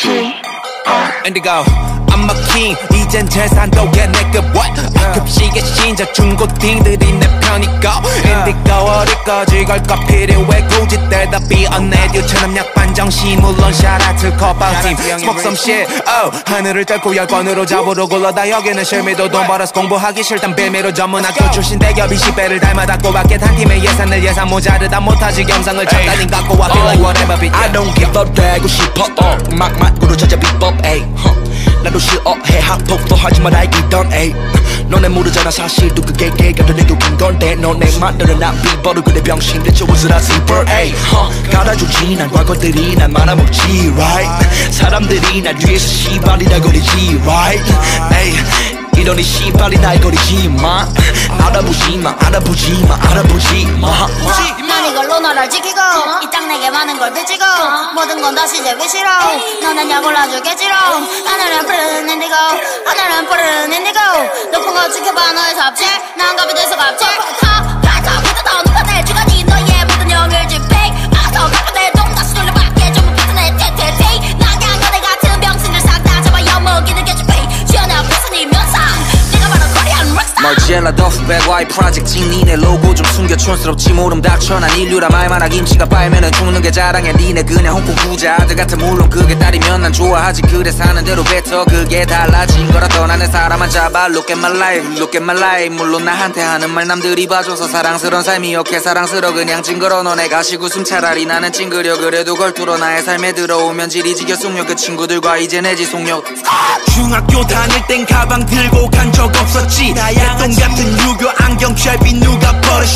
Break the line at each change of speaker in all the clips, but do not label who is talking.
tree.
Uh, indigo. I'm a king 이젠 재산도에 내급 what? 급식의 신자 중고딩들이 내 편이고. Indigo 어디까지 갈까 필요해. 굳이 대답이 언내듀처럼 약반 정신 물론 샤라트 커버팀. Smoke some shit oh 하늘을 뚫고 열 번으로 잡으러 굴러다. 여기는 실미도 돈 벌어서 공부하기 싫단 빌미로 전문 학교 출신 대기업이 10배를 닮아닫고 밖에 한 팀의 예산을 예산 모자르다 못하지. 겸상을 적당히 갖고 와. Feel like whatever be
I don't give up 되고 싶어 어 막막으로 찾아 비법 에이 huh. 나도 싫어해. 합법도 하지만 알기던 에이. 너네 모르잖아 사실도 그게 개가 더긴 건데. 너네 만들어 난 비버를 그래 병신들 좋으스라 씨벌 에이. huh. 갈아주지 난 과거들이 날 말아먹지 right. 사람들이 날 뒤에서 씨발이라 거리지 right. 에이 이러니 씨발이 날 거리지 마. 알아보지 마 알아보지 마 알아보지 마.
난 이걸로 너를 지키고 이 땅 내게 많은 걸 비치고 모든 건 다시 제기 싫어 너는 약 올라주겠지롱 하늘은 푸른 인디고 하늘은 푸른 인디고 높은 거 지켜봐 너의 삽질 난 겁이 돼서 갑질 하 발톱부터 더 높아내 주거니 너의
멀젤라 더프백 와이 프로젝트 니네 로고 좀 숨겨 촌스럽지 모름 닥쳐 난 인류라 말만 하 김치가 빨면은 죽는 게 자랑해 니네 그냥 홍콩 부자 아들 같아 물론 그게 딸이면 난 좋아하지 그래 사는 대로 뱉어 그게 달라진 거라도 나는 사람만 잡아 Look at my life Look at my life 물론 나한테 하는 말 남들이 봐줘서 사랑스러운 삶이 오케이 사랑스러 그냥 징그러 너네 가식 웃음 차라리 나는 찡그려 그래도 걸투러 나의 삶에 들어오면 지리 지겨 숙녀 그 친구들과 이제 내지 속력
중학교 다닐 땐 가방 들고 간 적 없었지. 개똥 같은 유교 안경 쉘비 누가 버릇이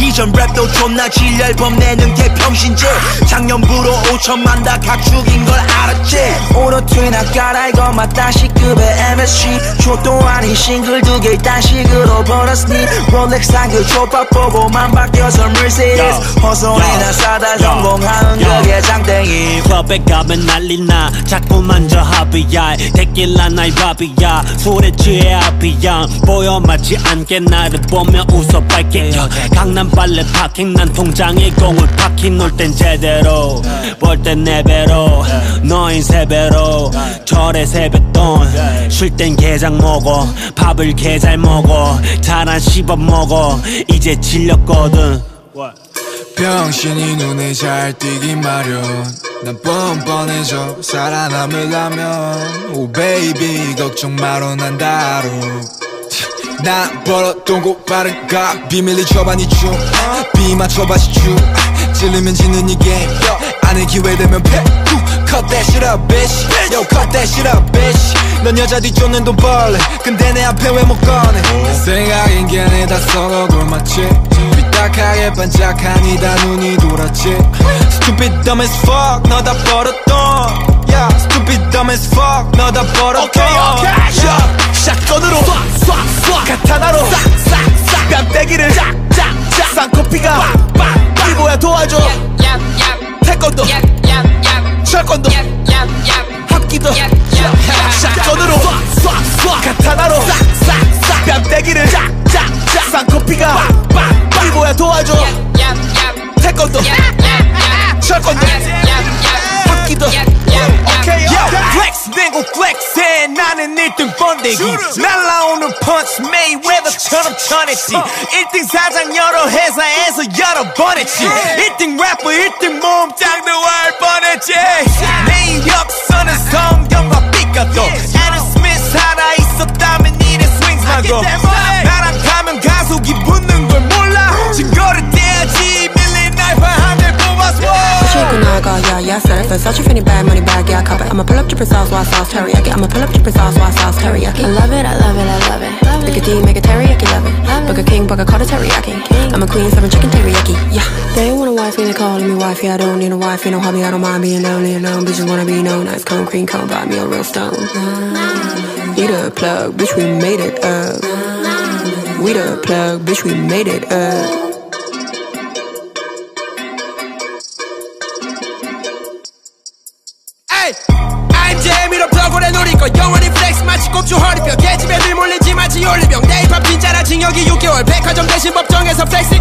이전 랩도 존나 질 앨범 내는 게 병신지. 작년부로 5천만 다 각축인 걸 알았지. 오너트나 깔아 이거 맞다 시급의 MSG 쇼도 아닌 싱글 두 개 단식으로 벌었으니. 롤렉스 한그 족밥 보고만 바뀌어서 mercedes. 허소리나 싸다 성공하는 그게 장땡이.
클럽에 가면 난리나. 자꾸 만져 합이야. 데킬라 나이 밥이야. 술에 취해 앞이야. 보여 맞지 않게 나를 보며 웃어 밝게. 강남 빨래 파킹 난 통장에 공을 파킹. 놀땐 제대로 벌 땐 네 배로 너인 세 배로 절에 세뱃돈. 쉴 땐 게장 먹어 밥을 개잘 먹어 잘안 씹어 먹어. 이제 질렸거든.
병신이 눈에 잘 띄기 마련. 난 뻔뻔해져 살아남으려면. 오 베이비 걱정 마로 난 다루 난 벌어둔 고 빠른 각 비밀리 줘봐니 중비 맞춰봐시 중 찔리면 지는 이 게임 안에 기회 되면 패 Cut that shit up bitch. Yo cut that shit up bitch. 넌 여자 뒤쫓는 돈 벌래. 근데 내 앞에 왜 못 꺼내 생각인 걔네 다 썩어 굶었지. 삐딱하게 반짝하니 다 눈이 돌았지. Stupid dumb as fuck 너다 버릇돈 Yeah stupid dumb as fuck 너다 버릇돈
오케이 오케이 야 샷건으로 쏴쏴쏴. 카타나로 싹싹싹. 뺨때기를 짝짝짝 쌍코피가 이거야 도와줘. 태권도. 철권도. 합기도. 샷건으로 쏴쏴쏴. 카타나로 싹싹싹. 뺨때기를 짝짝짝 쌍코피가 이거야 도와줘. 태권도. 철권도 야 플렉스 내고 플렉스해 나는 1등 번데기. 날라오는 펀치 메이웨더처럼 쳐냈지. 1등 사장 여러 회사에서 여러 번 했지. 1등 래퍼 1등 몸짱도 할 뻔했지. 내 이력서는 성경과 삐까도 애를 스미스 하나 있었다면 이래 스윙하고 나랑 가면 가속이 붙는 걸 몰라. 증거를 떼야지. 밀린 알파 하늘 뽑아서
Chick and I got yeah, yeah, sir. A finny bad money bag, yeah, cop it. I'ma pull up triple sauce, white sauce, teriyaki. I'ma pull up triple sauce, white sauce, teriyaki. I love it, I love it, I love it. Make a D, make a teriyaki, love it. Burger King, burger call it teriyaki. I'm a queen, serving chicken teriyaki, yeah. They want a wife, they calling me wifey. I don't need a wife, you know, hobby, I don't mind being lonely alone. Bitches wanna be known nice cone, cream cone, buy me a real stone. Need a plug, bitch, we made it up. We the plug, bitch, we made it up.
벽오래 누리고 영원히 플렉스 마치 꼽주 허리뼈 개집에 밀 몰리지 마치 올리병. 내 힙합 빈자라 징역이 6개월. 백화점 대신 법정에서 플렉스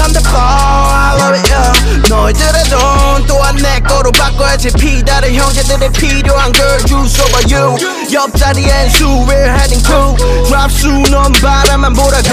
Floor, I love it, yo 너희들의 돈 또한 내 거로 바꿔야지. 피다른 형제들의 필요한 걸 주소 봐 you 옆자리엔 수 We're heading to. Drop 수넌 바라만 보라고.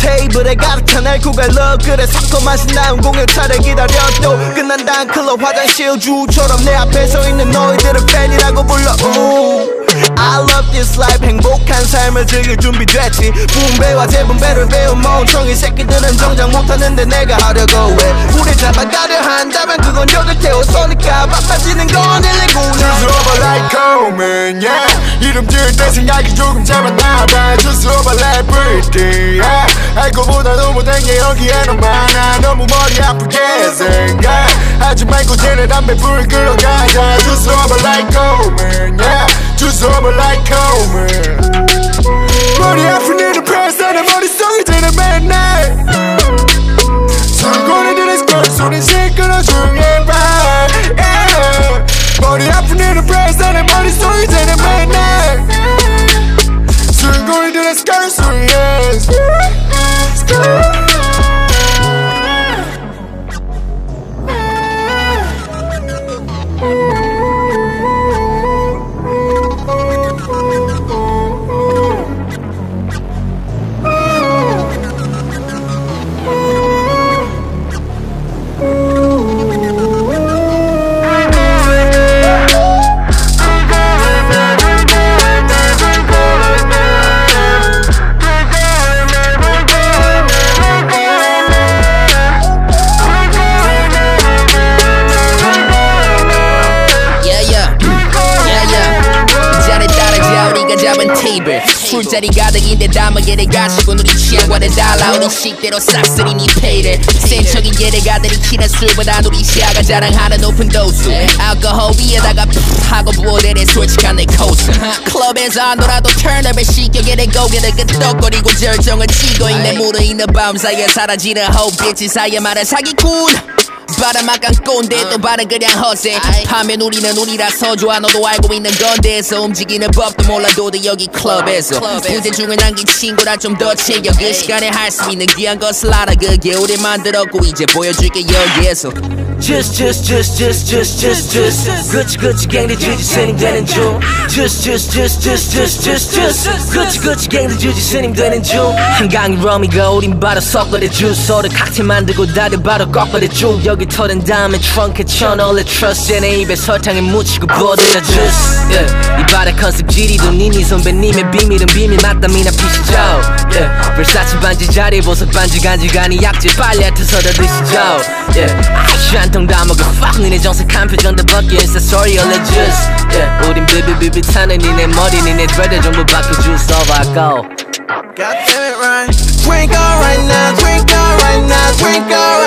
테이블에 가득 찬 알코올 love 그래 상큼한 신나운 공연차를 기다려도 끝난다는 클럽 화장실 주처럼 내 앞에 서 있는 너희들을 팬이라고 불러. Ooh. I love this life 행복한 삶을 즐길 준비됐지. 분배와 재분배를 배운 멍청이 새끼들은 정작 못하는데 내가 하려고 해. 우리 잡아가려 한다면 그건 여기 태워서니까 바빠지는 건 119는
Just over like Coleman, yeah. 이름 지을 때 생각이 조금 잡았나봐. Just over like pretty, yeah. 알고 보다 너무 땡겨 여기에는 많아. 너무 머리 아프게 생각하지 말고 쟤네 담배 불 끌어가자. Just over like Coleman, yeah over like Coleman. 머리 아픈 일은 패스 내 머릿속에 쟤네 맨날 설거리들의 스컬 소리 시끄러 중에 봐 yeah. 머리 아픈 일은 프레스 내 머릿속
술자리 가득인데 담아게를 가시고 우리 취향과는 달라. 우리 식대로 싹쓸이 니 페이를. 센 척인 얘네가 들이키는 술보다 우리 시야가 자랑하는 높은 도수. 알코올 위에다가 푸 하고 부어대는 솔직한 내 코스. 클럽에서 안 놀아도 turn up을 시켜게는 고개를 끄덕거리고 절정을 치고 있네. 무르익는 밤 사이에 사라지는 호흡 빛이 사이에 말은 사기꾼 바람막간 꼰대 또 발은 그냥 허세. 하면 우리는 우리라서 좋아. 너도 알고 있는 건데서 움직이는 법도 몰라도 돼 여기 클럽에서 무대 중에 남긴 친구라 좀 더 챙겨. 그 시간에 할 수 있는 귀한 것을 알아. 그게 우리 만들었고 이제 보여줄게 여기에서.
Just just just just just just just. 그치 그치 갱들 주지 스님 되는 중. Just just just just just just just. 그치 그치 갱들 주지 스님 되는 중. 한강이 럼이가 우린 바로 섞어내 주소를 칵테일 만들고 다들 바로 꺾어내 쭉 여기 털은 다음에 트렁크에 쳐넣을래 트러스 쟤네 입에 설탕에 묻히고 부어들여 주스 yeah. 이 발의 컨셉 지리도 니니 선배님의 비밀은 비밀 맞담이나 피시죠 yeah. versace 반지 자리 보석 반지 간지간이 약질 빨리 핥아서 더 드시죠 yeah. 아이씨 한통 다 먹어 fuck 니네 정색한 표정도 벗겨 인스타스토리 올려 주스 yeah. 우린 비비비비 타는 니네 머리 니네 드레드 전부 바꿔줄 so I go damn it right Drink all right now Drink all right now Drink all right now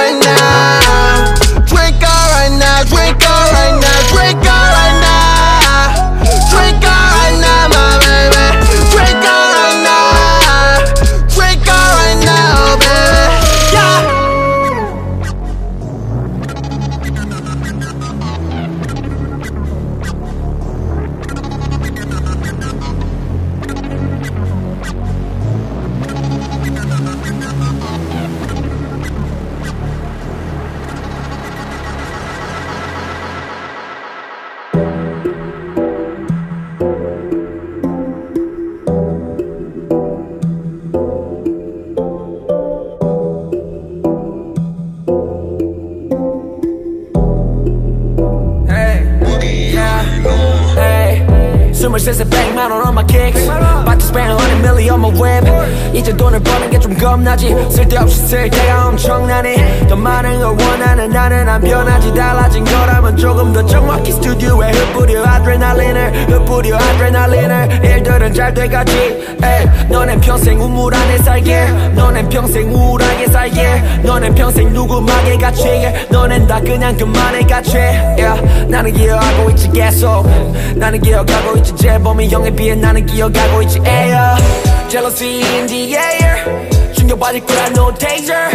스물셋에 백만원 on my kicks. About to spend a hundred million on my whip. 이제 돈을 버는 게 좀 겁나지. 쓸데없이 쓸 때가 엄청나니. 더 많은 걸 원하는 나는 안 변하지. 달라진 거라면 조금 더 정확히 스튜디오에 흩뿌려 아드레날린을 흩뿌려 아드레날린을 되면 잘 돼가지. 에이, 너넨 평생 우물 안에 살게. 너넨 평생 우울하게 살게. 너넨 평생 누구만에 갇히게. 너넨 다 그냥 그만에 갇혀 yeah, 나는 기억하고 있지 계속. 나는 기억하고 있지 재범이 형에 비해 나는 기억하고 있지 에어 Jealousy in the air 충격받을 거야 no danger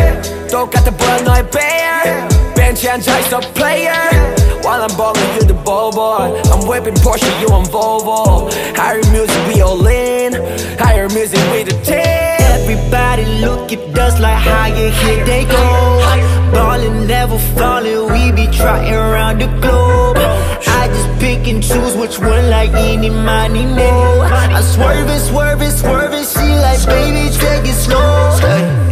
똑같아 보여 너의 bear 벤치에 앉아있어 player While I'm balling you the ball boy I'm whipping Porsche you on Volvo Higher music we all in Higher music with the team
Everybody look at us like higher, here they go Ballin', never fallin', we be trotting around the globe I just pick and choose which one like any, money, mo I swerve it, swerve it, swerve it, she like baby, take it slow.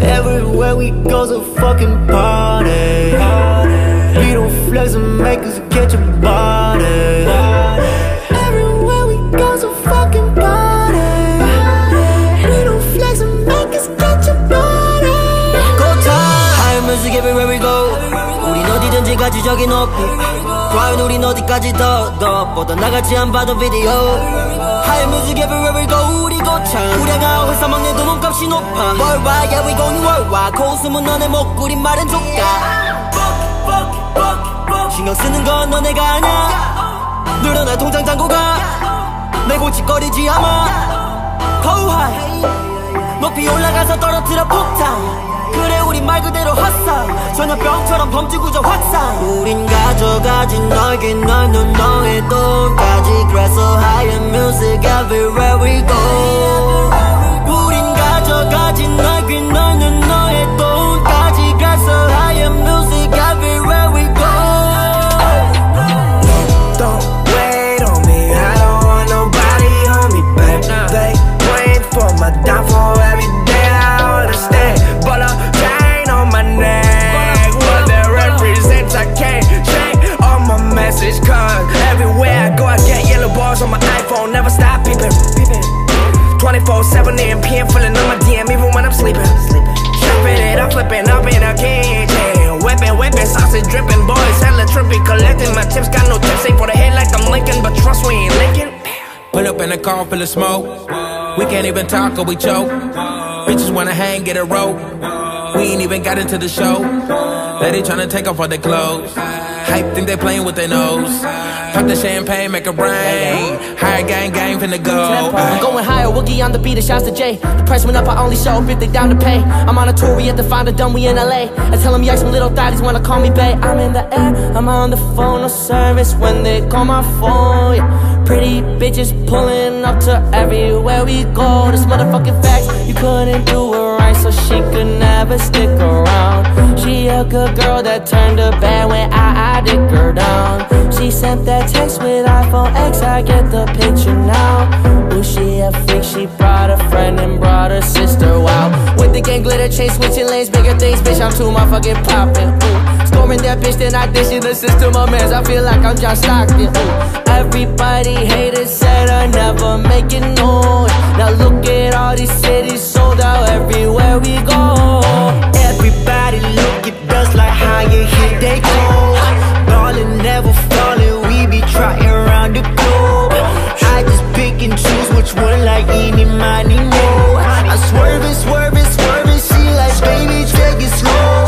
Everywhere we go's a fucking party. We don't flex and make us catch a body 어디든지 가지적인 높이 과연 우린 어디까지 더더 뻗어나갈지 안 봐도 비디오 High music 우리 고참 우량아 회사 막내도 몸값이 높아. Worldwide yeah we going worldwide. 고웃음은 너네 목구리 마른 조각. 신경 쓰는 건 너네가 아냐 늘어날 통장 잔고가 내 고치거리지 않아. Go high. 높이 올라가서 떨어뜨려 폭탄 우린 말 그대로 헛상 전염병처럼 범죄구조 확산 우린 가져가진 너에게 널넌 너의 돈까지 그래서 higher music everywhere we go 우린 가져가진 너에게 널넌 너의 돈까지 그래서 higher music everywhere we go
Don't wait on me, I don't want nobody hold me back. They wait for my downfall Up in
car full of smoke. We can't even talk or we choke. Bitches wanna hang, get a rope. We ain't even got into the show. Lady tryna take off all their clothes. Hype think they playing with their nose. Pop the champagne, make it rain. Higher gang, gang finna go.
I'm going higher, Wookie on the beat, and shouts to Jay. The price went up, I only show 'em if they down to pay. I'm on a tour, we at the find a dumb, we in LA. I tell them, yeah, some little thotties wanna call me bae. I'm in the air, I'm on the phone, no service when they call my phone. Yeah. Pretty bitches pulling up to everywhere we go. This motherfucking facts, you couldn't do it right, so she could never stick around. She a good girl that turned her bad when I, I dick her down. She sent that text with iPhone X, I get the picture now. Ooh, she a freak, she brought a friend and brought her sister, wow. With the gang glitter chain, switching lanes, bigger things, bitch, I'm too motherfucking poppin'. Ooh, scoring that bitch, then I dish in the system of mans, I feel like I'm John Stockton. Everybody hated, said I never make it known. Now look at all these cities sold out everywhere we go.
Everybody look at us like higher, here they go. Ballin', never fallin', we be trotting around the globe. I just pick and choose which one like any, money, mo. I swerve it, swerve it, swerve it, she like baby, take it slow.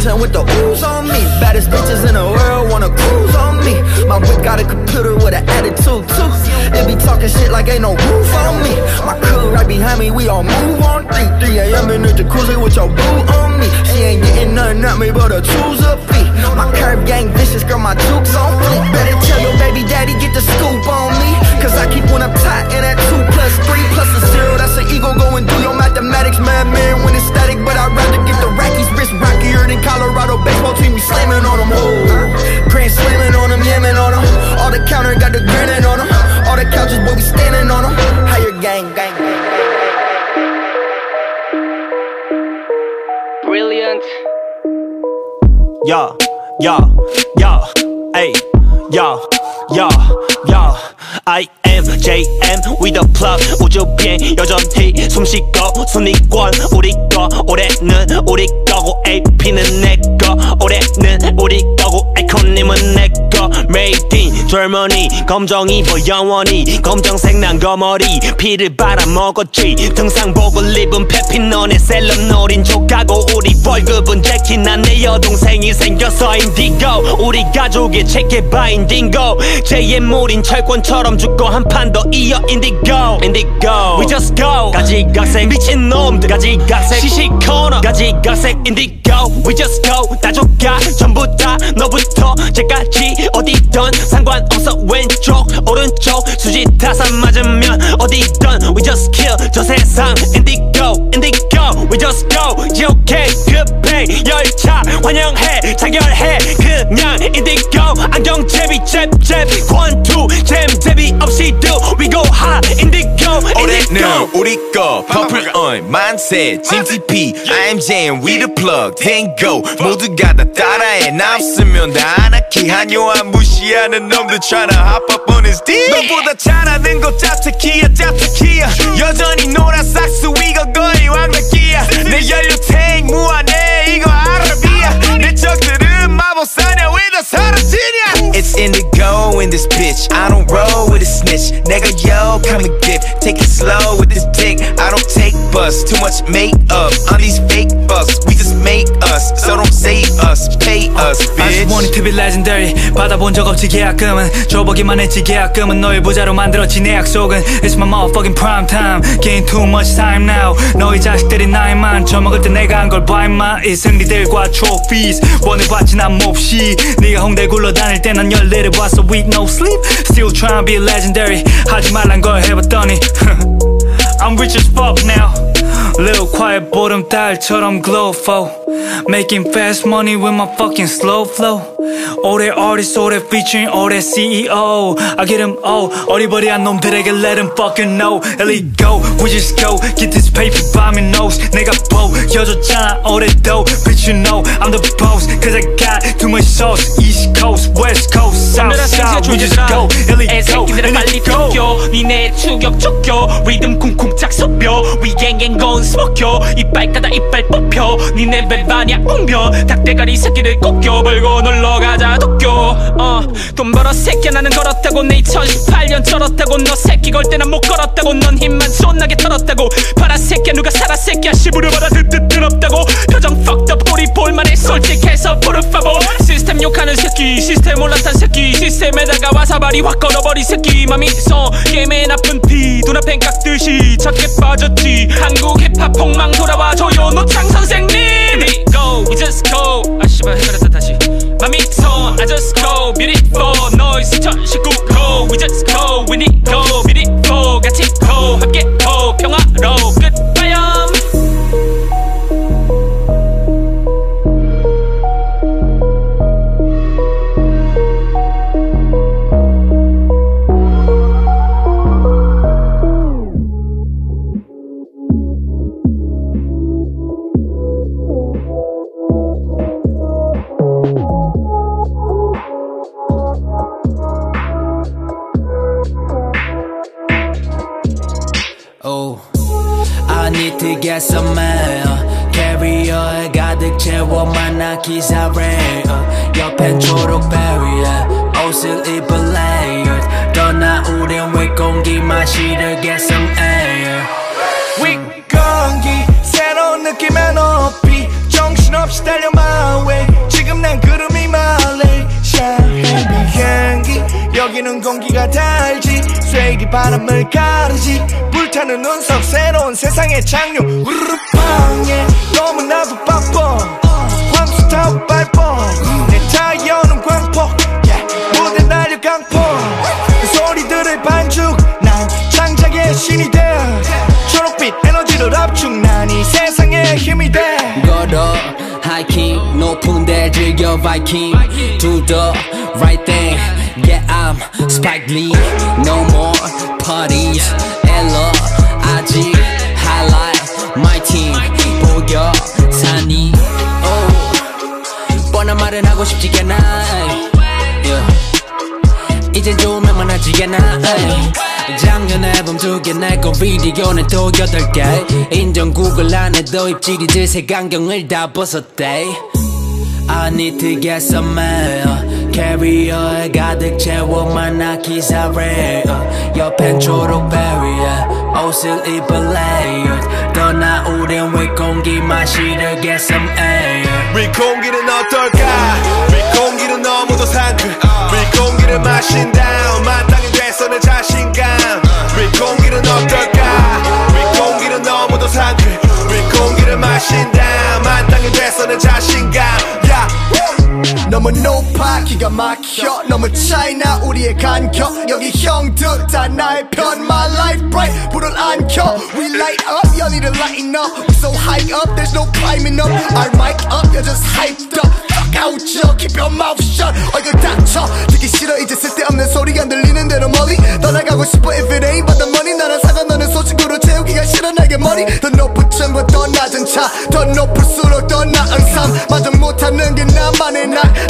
Function with the ooze on me. Baddest bitches in the world wanna cruise on me. My whip got a computer with an attitude too. They be talking shit like ain't no roof on me. My crew right behind me, we all move on 3 3 a.m. in the jacuzzi with your boo on me. She ain't getting nothing at me but a choose a fee. My curb gang vicious, girl, my jukes on fleek. Better tell your baby daddy get the scoop on me. Cause I keep one up tight and that 2 plus 3 plus a 0. That's an ego go and do your mathematics, man, man. baseball team. We slamming on them, oh. Grand slamming on them, yamming on them. All the counter got the grinning on them. All the couches, boy, we standing on them. Higher gang, gang, gang.
Yeah, yeah, yeah, ayy, Yo, yo, yo. I am JM with a plug 우주비행 여전히 숨쉬고 순위권 우리 거 올해는 우리 거고 AP는 내거 올해는 우리 거고 아이콘님은 내거 Made in Germany 검정 입어 영원히 검정색 난 거머리 피를 빨아먹었지. 등산복을 입은 페피 너네 셀럽 노린 족하고 우리 월급은 재키 난내 여동생이 생겨서 인디고. 우리 가족의 체계 바 인딩고. JM 우린 철권처럼 죽고 한 판 더 이어 인디고. 인디고. We just go. 가지각색 미친놈들. 가지각색 시시코너. 가지각색 인디고. We just go. 다 조가 전부 다 너부터 제까지 어디든 상관 없어 왼쪽 오른쪽 수지 타산 맞으면 어디든 We just kill 저 세상 인디고 인디고 We just go okay 급행 열차 환영해 자결해 그냥 인디고 안경 제비 잽잽 권투 잼 제비 없이 do We go high 인디고
올해는
인디고
우리 거 퍼플 on 만세 GTP I'm Jam we the plug. 탱고 모두가 다 따라해. 나 없으면 다 아나키 한 요한 무시하는 놈들 tryna hop up on his D 너보다 잘하는 거 짭트키야 짭트키야 여전히 노란 삭스 이거 거의 완벽이야. 내 연료 탱 무한해 이거 아라비야 내 적들은 마법 It's in the It's indigo in this bitch. I don't roll with a snitch. Nigga, yo, 욕하면 dip Take it slow with this dick. I don't take bus. Too much makeup. On these fake bucks. We just make us. So don't save us. Pay us bitch I
just want to be legendary. 받아본 적 없지 계약금은 줘보기만 했지 계약금은 너의 부자로 만들었지 내 약속은. It's my motherfucking prime time. Gain too much time now. 너희 자식들이 나이만. 처먹을 때 내가 한 걸 봐 임마 이 승리들과 trophies. 원을 받진 않못 9시 네가 홍대 굴러다닐 때 열일을 봤어 with no sleep. Still trying to be legendary. 하지 말란 걸 해봤더니 I'm rich as fuck now. Little quiet 보름달처럼 glow for Making fast money with my fucking slow flow 올해 artist 올해 featuring 올해 CEO I get them all 어리버리한 놈들에게 let them fucking know Ellie go we just go get this paper by me nose 내가 보여줬잖아 올해도 Bitch you know I'm the boss Cause I got too much sauce East coast west coast south south We just go Ellie go
애새끼들아 빨리
Ellie go
쫓겨 니네 추격 쫓겨 리듬 쿵쿵 짝서벼 위갱갱 건 스모켜 이빨 까다 이빨 뽑혀 니네 벨 바냐 웅벼 닭대가리 새끼를 꺾여. 벌고 놀러가자 도쿄. 어돈 벌어 새끼 나는 걸었다고. 내 2018년 쩔었다고. 너 새끼 걸 때는 못 걸었다고. 넌 힘만 존나게 털었다고. 파라 새끼야 누가 살아 새끼야. 시부를 받아 듣듯 더럽다고. 표정 fucked up 꼬리 볼만해. 솔직해서 포르파보 시스템 욕하는 새끼 시스템 올라탄 새끼. 시스템에다가 와사바리 확 걸어버리 새끼. 맘이 써 게임에 나쁜 티. 눈앞엔 깍듯이 작게 빠졌지. 한국 힙합 폭망 돌아와줘요 노창 선생님 We go we just go 아 씨발 헷갈렸다 다시 맘이 써 I just go beautiful noise 2019 We just go we need go beautiful 같이 go 함께 go 평화로
some mail. 캐리어에 가득 채워 만나 기사래. Uh, 옆엔 초록 베리에 옷을 입은 layered. 떠나 우린 왜 공기 some air.
윗공기 새로운 느낌의 높이 정신없이 달려 my way 지금 난 구름이 말레이시아 헤비 향기 여기는 공기가 달지 쐐기 바람을 가르지 불타는 운석 새로운 세상의 창류. 우르르 방해 너무나도 바빠. 광수 타고 발봉 내 타이어는 광폭 yeah. 무대 날려 강폭 그 소리들을 반죽 난 창작의 신이 돼. 초록빛 에너지를 압축 난 이 세상의 힘이 돼.
걸어 하이킹 높은 데 즐겨 바이킹 Do the right thing Yeah I'm Spike Lee. No more parties 엘러 아직 highlight my team 보여 사니 oh. 뻔한 말은 하고 싶지가 않아 yeah. 이젠 조명만 하지 않아. 작년 앨범 두개 낼거 비디오는 또 여덟 개 인정 구글 안에도 입질이 질색 안경을 다 벗었대 I need to get some mail 캐리어에 가득 채워 만 나 기사래 옆엔 초록 베리에 옷을 입은 layered 떠나 우린 윗공기 마시려 get some air
윗공기는 어떨까? 윗공기는 너무도 상큼 윗공기를 마신다 마땅히 돼서 내 자신감. 윗공기는 어떨까? 윗공기는 너무도 상큼 윗공기를 마신다 마땅히 돼서 내 자신감. 야
너무 높아 기가 막혀 너무 차이나 우리의 간격 여기 형들 다 나의 편 My life bright 불을 안 켜 We light up 연희를 lighten up We so high up there's no climbing up Our mic up you're just hyped up Fuck out yo keep your mouth shut 얼굴 닥쳐 듣기 싫어 이제 쓸데없는 소리가 들리는 대로 멀리 떠나가고 싶어 if it ain't but the money 나랑 상관없는 소식으로 채우기가 싫어 내게 머리 더 높은 층과 더 낮은 차더 높을수록 더 나은 삶 마저 못하는 게 나만의 날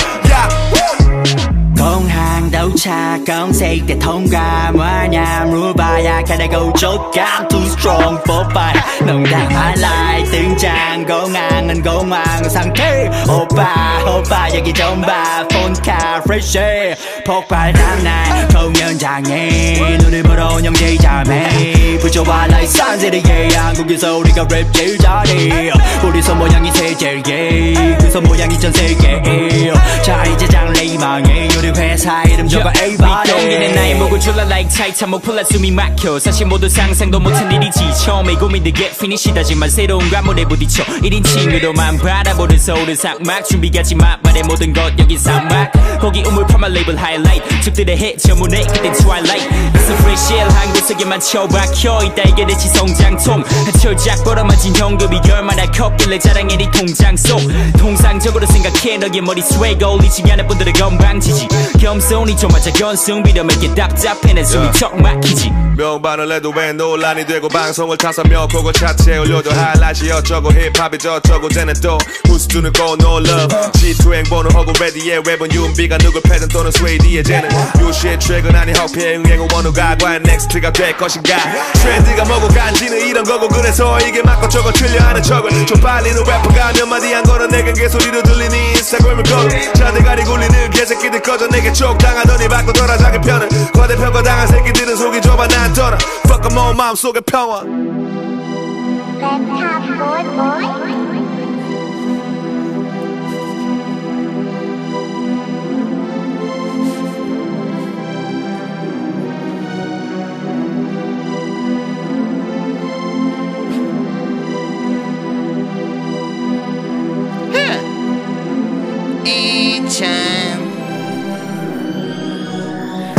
야
공항 도착 검색대 통과 뭐냐 물어봐야 가다고 족감 too strong for fight 농담 highlight 등장 공항은 공항 상태 오빠 오빠 여기 좀봐 폰카 fresh 폭발 당날 공연장에 눈을 보러 온 형제 자매 부조와 like 산세리에 한국에서 우리가 랩 제일 잘해 우리 손 모양이 세계에 그손 모양이 전 세계에 자 이제 장래 망해 우리 회사 이름 적어 Everybody.
윗동기는 나의 목을 졸라 like 타이탄 목 풀라 숨이 막혀. 사실 모두 상상도 못한 일이지. 처음에 고민들 get finish 하지만 새로운 관문에 부딪혀. 1인칭으로만 바라보는 서울은 사막. 준비하지 마 말의 모든 것 여기 사막. 거기 우물 파마 레이블 하이라이트 즉들의 해 전문에 그땐 twilight. It's a fresh air 한 구석에만 처박혀 있다. 이게 내 지성장통. 철작 벌어맞은 현금이 얼마나 컸길래 자랑해 네 통장 속. 통상적으로 생각해 너의 머리 스웨가 어울리지 않은 분들은 건방지지. 겸손이 좀 맞아 견승 비려 몇개 답답해 내 숨이 턱 막히지.
명반을 해도 왜 논란이 되고 방송을 타서 몇 곡을 차트에 올려도 하이라이트 어쩌고 힙합이 저쩌고. 쟤는 또 후스두는 go no love. G2 행보는 허구 레디에 랩은 윤비가 누굴 패든 또는 스웨이디에 쟤는 유시의 트랙은 아니 허피의 응행은 원우가 과연 넥스트가 될 것인가? 트렌드가 뭐고 간지는 이런 거고 그래서 이게 맞고 저거 틀려 하는 척을. 좀 빨리는 래퍼가 몇 마디 한 거는 내겐 개소리로 들리니 인스타그램을 걸어 자대가리 굴리는 개새끼들 꺼져 내게 촉당하더니 바꿔 돌아 자기 편은 과대평가 당한 새끼들은 속이 좁아 난 떠나 Fuck em all 마음속에 평화.
이참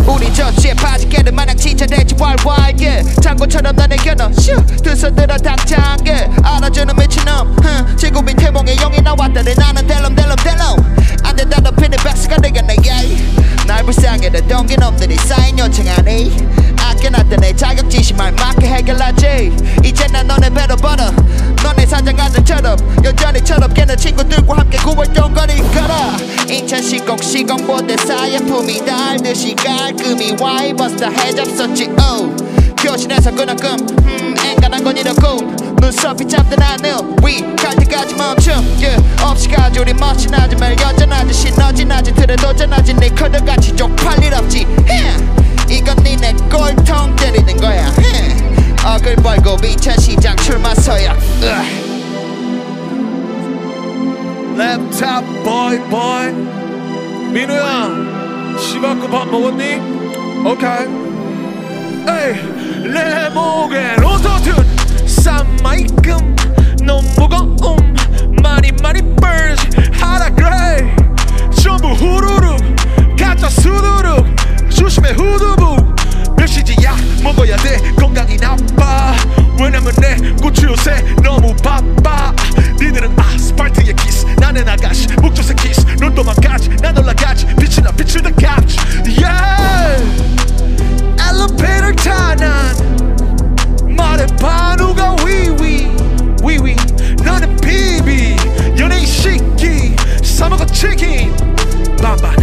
우리 저지에 파지게를 마냥 지쳐대지 왈왈 예 장고처럼 나내 겨눠 슈두 손들어 당장 예 알아주는 미친놈. 흥, 지구빈 태몽의 영이 나왔다네. 나는 델럼 델럼 델럼 안 된다 높이는 백스가 되겠네. yeah. 날 불쌍해. 내 동기 놈들이 사인 요청하니 아껴놨던 내 자격지심 말 맞게 해결하지 너네 사장 아들처럼 여전히 철없게는 친구들과 함께 9월 동거리 걸어 인천시 꼭 시공보대 사연품이 달듯이 깔끔히 와이버스 다 해잡섰지 oh. 교실에서 그만큼 음 앵간한 건 이렇고 눈썹이 잡든 하늘 위갈 때까지 멈춤 yeah. 없이 가지 우리 멋진 아줌마 여전하지 시너지나지 틀에 도전하지 내 커드같이 쪽팔 일 없지 yeah. 이건 니네 꼴통 때리는 거야 yeah. 어글 벌고 2차 시장 출마 서약 Ugh.
laptop boy boy 민우야 시바쿠 밥 먹었니? 오케이. 에이 내 목엔 autotune 쌈마이금 너무 무거움 많이 많이 burst 하라 그래. 전부 후루룩 가짜 수두룩. 조심해 후두부. 몇 시지야 먹어야 돼. 건강이 나빠. 왜냐면 내 꽃이 요새 너무 바빠. 니들은 아 party a kiss, none in book just a kiss, no do my catch, none of a catch, bitch in a bitch you need a chicken, bamba,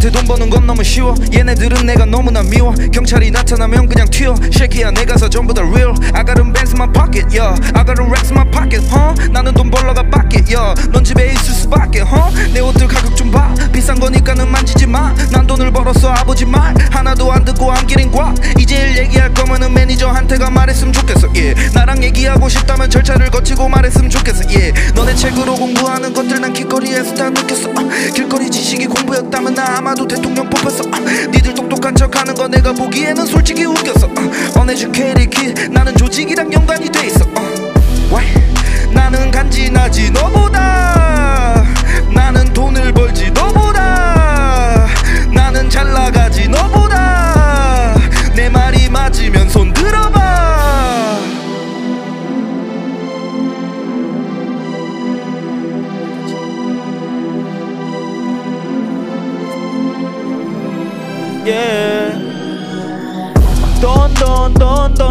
나한테 돈 버는 건 너무 쉬워. 얘네들은 내가 너무나 미워. 경찰이 나타나면 그냥 튀어. 쉐키야 내 가사 전부 다 real. I got a bands in my pocket yeah. I got a racks in my pocket huh? 나는 돈 벌러가 밖에 yeah. 넌 집에 있을 수밖에 huh? 내 옷들 가격 좀 봐. 비싼 거니까는 만지지 마난 돈을 벌었어 아버지 말. 하나도 안 듣고 안기린 과 이제 일 얘기할 거면은 매니저한테가 말했으면 좋겠어 예 yeah. 나랑 얘기하고 싶다면 절차를 거치고 말했으면 좋겠어 예 yeah. 너네 책으로 공부하는 것들 난 길거리에서 다 느꼈어. uh. 길거리 지식이 공부였다면 나 아마 아마도 대통령 뽑혔어. 아, 니들 똑똑한 척하는 거 내가 보기에는 솔직히 웃겼어. 아, 어, 언에듀케이키 나는 조직이랑 연관이 돼 있어. 어, w 나는 간지나지 너보다.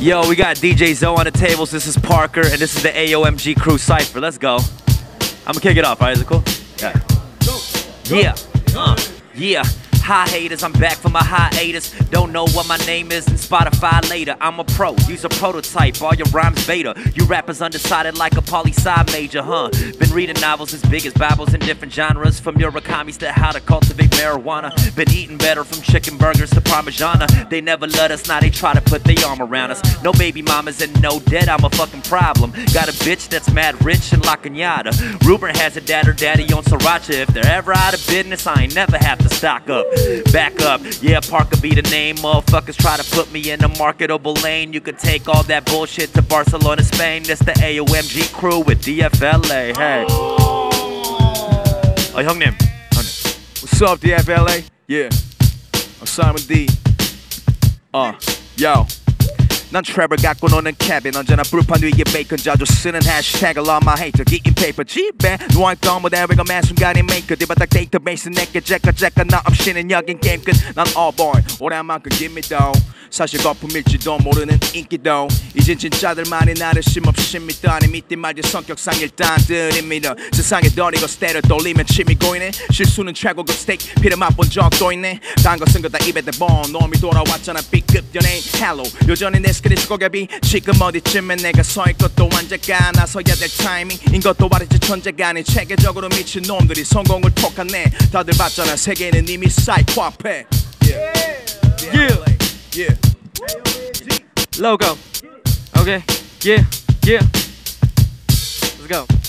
Yo, we got DJ Zoe on the tables. This is Parker, and this is the AOMG Crew Cypher. Let's go. I'm gonna kick it off, alright? Is it cool? Yeah. Yeah. Uh, yeah. Hi haters, I'm back for my hiatus. Don't know what my name is in Spotify later. I'm a pro, use a prototype, all your rhymes beta. You rappers undecided like a poli sci major, huh? Been reading novels as big as Bibles in different genres. From Murakami's to how to cultivate marijuana. Been eating better from chicken burgers to Parmigiana. They never let us, now they try to put their arm around us. No baby mamas and no debt, I'm a fucking problem. Got a bitch that's mad rich and La Cañada. Ruben has a dad or daddy on Sriracha. If they're ever out of business, I ain't never have to stock up. Back up, yeah, Parker be the name. Motherfuckers try to put me in a marketable lane. You could take all that bullshit to Barcelona, Spain. That's the AOMG crew with DFLA. Hey.
Oh, Young Nim. What's up, DFLA? Yeah. I'm Simon D. Uh, yo. 난 트래블 갖고 노는 캐빈 언제나 불판 위에 베이컨 자주 쓰는 해시태그 Love my hater getting 집에. 누워있던 무대위가 매 순간이 메이커 뒤바닥 데이터베이스 내게 제까 제까 나 없이는 여긴 게임 끝난 all boy. 오랜만큼 give me though. 사실 거품일지도 모르는 인기도. 이젠 진짜들만이 나를 심없이 믿더니 믿지 말지 성격상 일단 들이밀어 세상에 덜이고 스테레오 돌리면 침이 고이네. 실수는 최고급 스테이크 피를 맛본 적도 있네. 딴거쓴거다 입에 대본 놈이 돌아왔잖아. B급 연예인. 헬로 여전히 내 스크린 고개비 지금 어디쯤에 내가 서 있고 또 언제까 나서야 될 타이밍인 것도 말이지 천재가 아닌 체계적으로 미친 놈들이 성공을 톡하네 다들 봤잖아 세계는 이미 사이코 앞에 Yeah,
Yeah.
yeah.
Logo. Okay. Yeah. Yeah.
Let's go.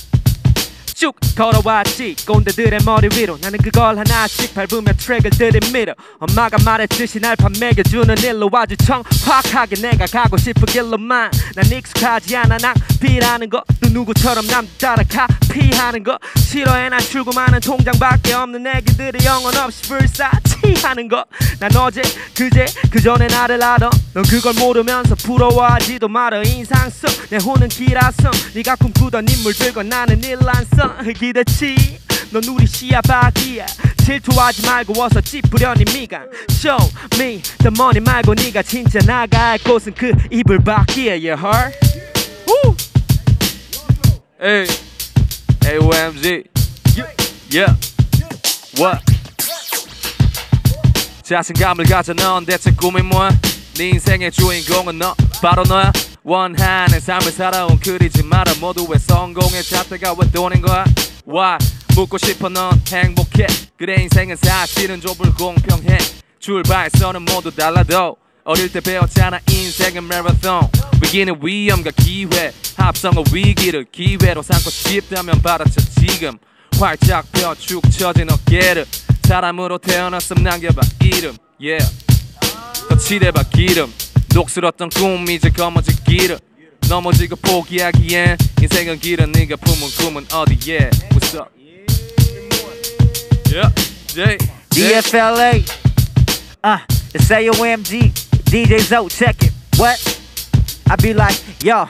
쭉 걸어왔지. 꼰대들의 머리 위로 나는 그걸 하나씩 밟으며 트랙을 들이밀어. 엄마가 말했듯이 날 판매겨주는 일로 아주 청확하게 내가 가고 싶은 길로만. 난 익숙하지 않아. 낭비라는 것또 누구처럼 남 따라 카피하는 거. 싫어해. 난 출구만은 통장밖에 없는 애기들이 영혼 없이 불사치하는 거난 어제 그제 그전에 나를 알아. 넌 그걸 모르면서 부러워하지도 말아. 인상 속내 혼은 길어서 네가 꿈꾸던 인물들과 나는 일란성 기대치 넌 우리 시야박이야 질투하지 말고 어서 찌푸려니 미간 Show me the money 말고 네가 진짜 나갈 곳은 그 이불 밖이야 you heard? Woo!
Hey, AOMG. Yeah. What? 자신감을 가져 넌 대체 꿈이 뭐야? 네 인생의 주인공은 너 바로 너야 원하는 삶을 살아온 그리지 마라. 모두의 성공의 잣대가 왜 돈인 거야? Why? 묻고 싶어 넌 행복해. 그래 인생은 사실은 좁을 공평해. 출발선은 모두 달라도 어릴 때 배웠잖아 인생은 마라톤 위기는 위험과 기회. 합성은 위기를 기회로 삼고 싶다면 받아쳐 지금. 활짝 펴 축 처진 어깨를 사람으로 태어났음. 남겨봐 이름. Yeah. 거칠해봐 기름 녹슬었던 꿈 이제 검어질 길을 넘어지고 포기하기엔 인생은 길은 네가 품은 꿈은 어디에 What's up? Yeah, J, J.
DFLA. Uh, it's AOMG. DJ Zo, check it. What? I be like, yo,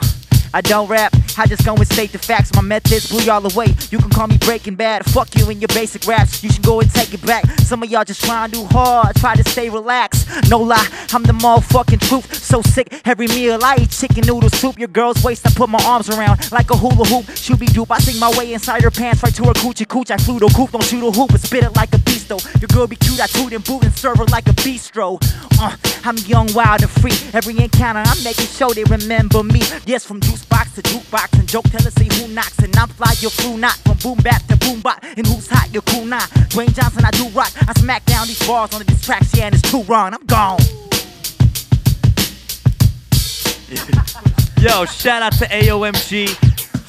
I don't rap. I just go and state the facts. My methods blew y'all away. You can call me Breaking Bad. Fuck you and your basic raps. You should go and take it back. Some of y'all just trying too hard. Try to stay relaxed. No lie, I'm the motherfucking truth. So sick. Every meal I eat chicken noodle soup. Your girl's waist I put my arms around like a hula hoop. Shooby doop. I sing my way inside her pants right to her coochie cooch. I flew the coop. Don't shoot a hoop, but spit it like a beast though. Your girl be cute. I toot and boot and serve her like a bistro. Uh, I'm young, wild, and free. Every encounter, I'm making sure they remember me. Yes, from juice box to jukebox and joke teller say who knocks? And I'm fly your flu not. From boom bap to boom bop. And who's hot? Your cool not. Dwayne Johnson I do rock. I smack down these bars on this track. Yeah and it's too wrong I'm gone.
Yo, shout out to AOMG.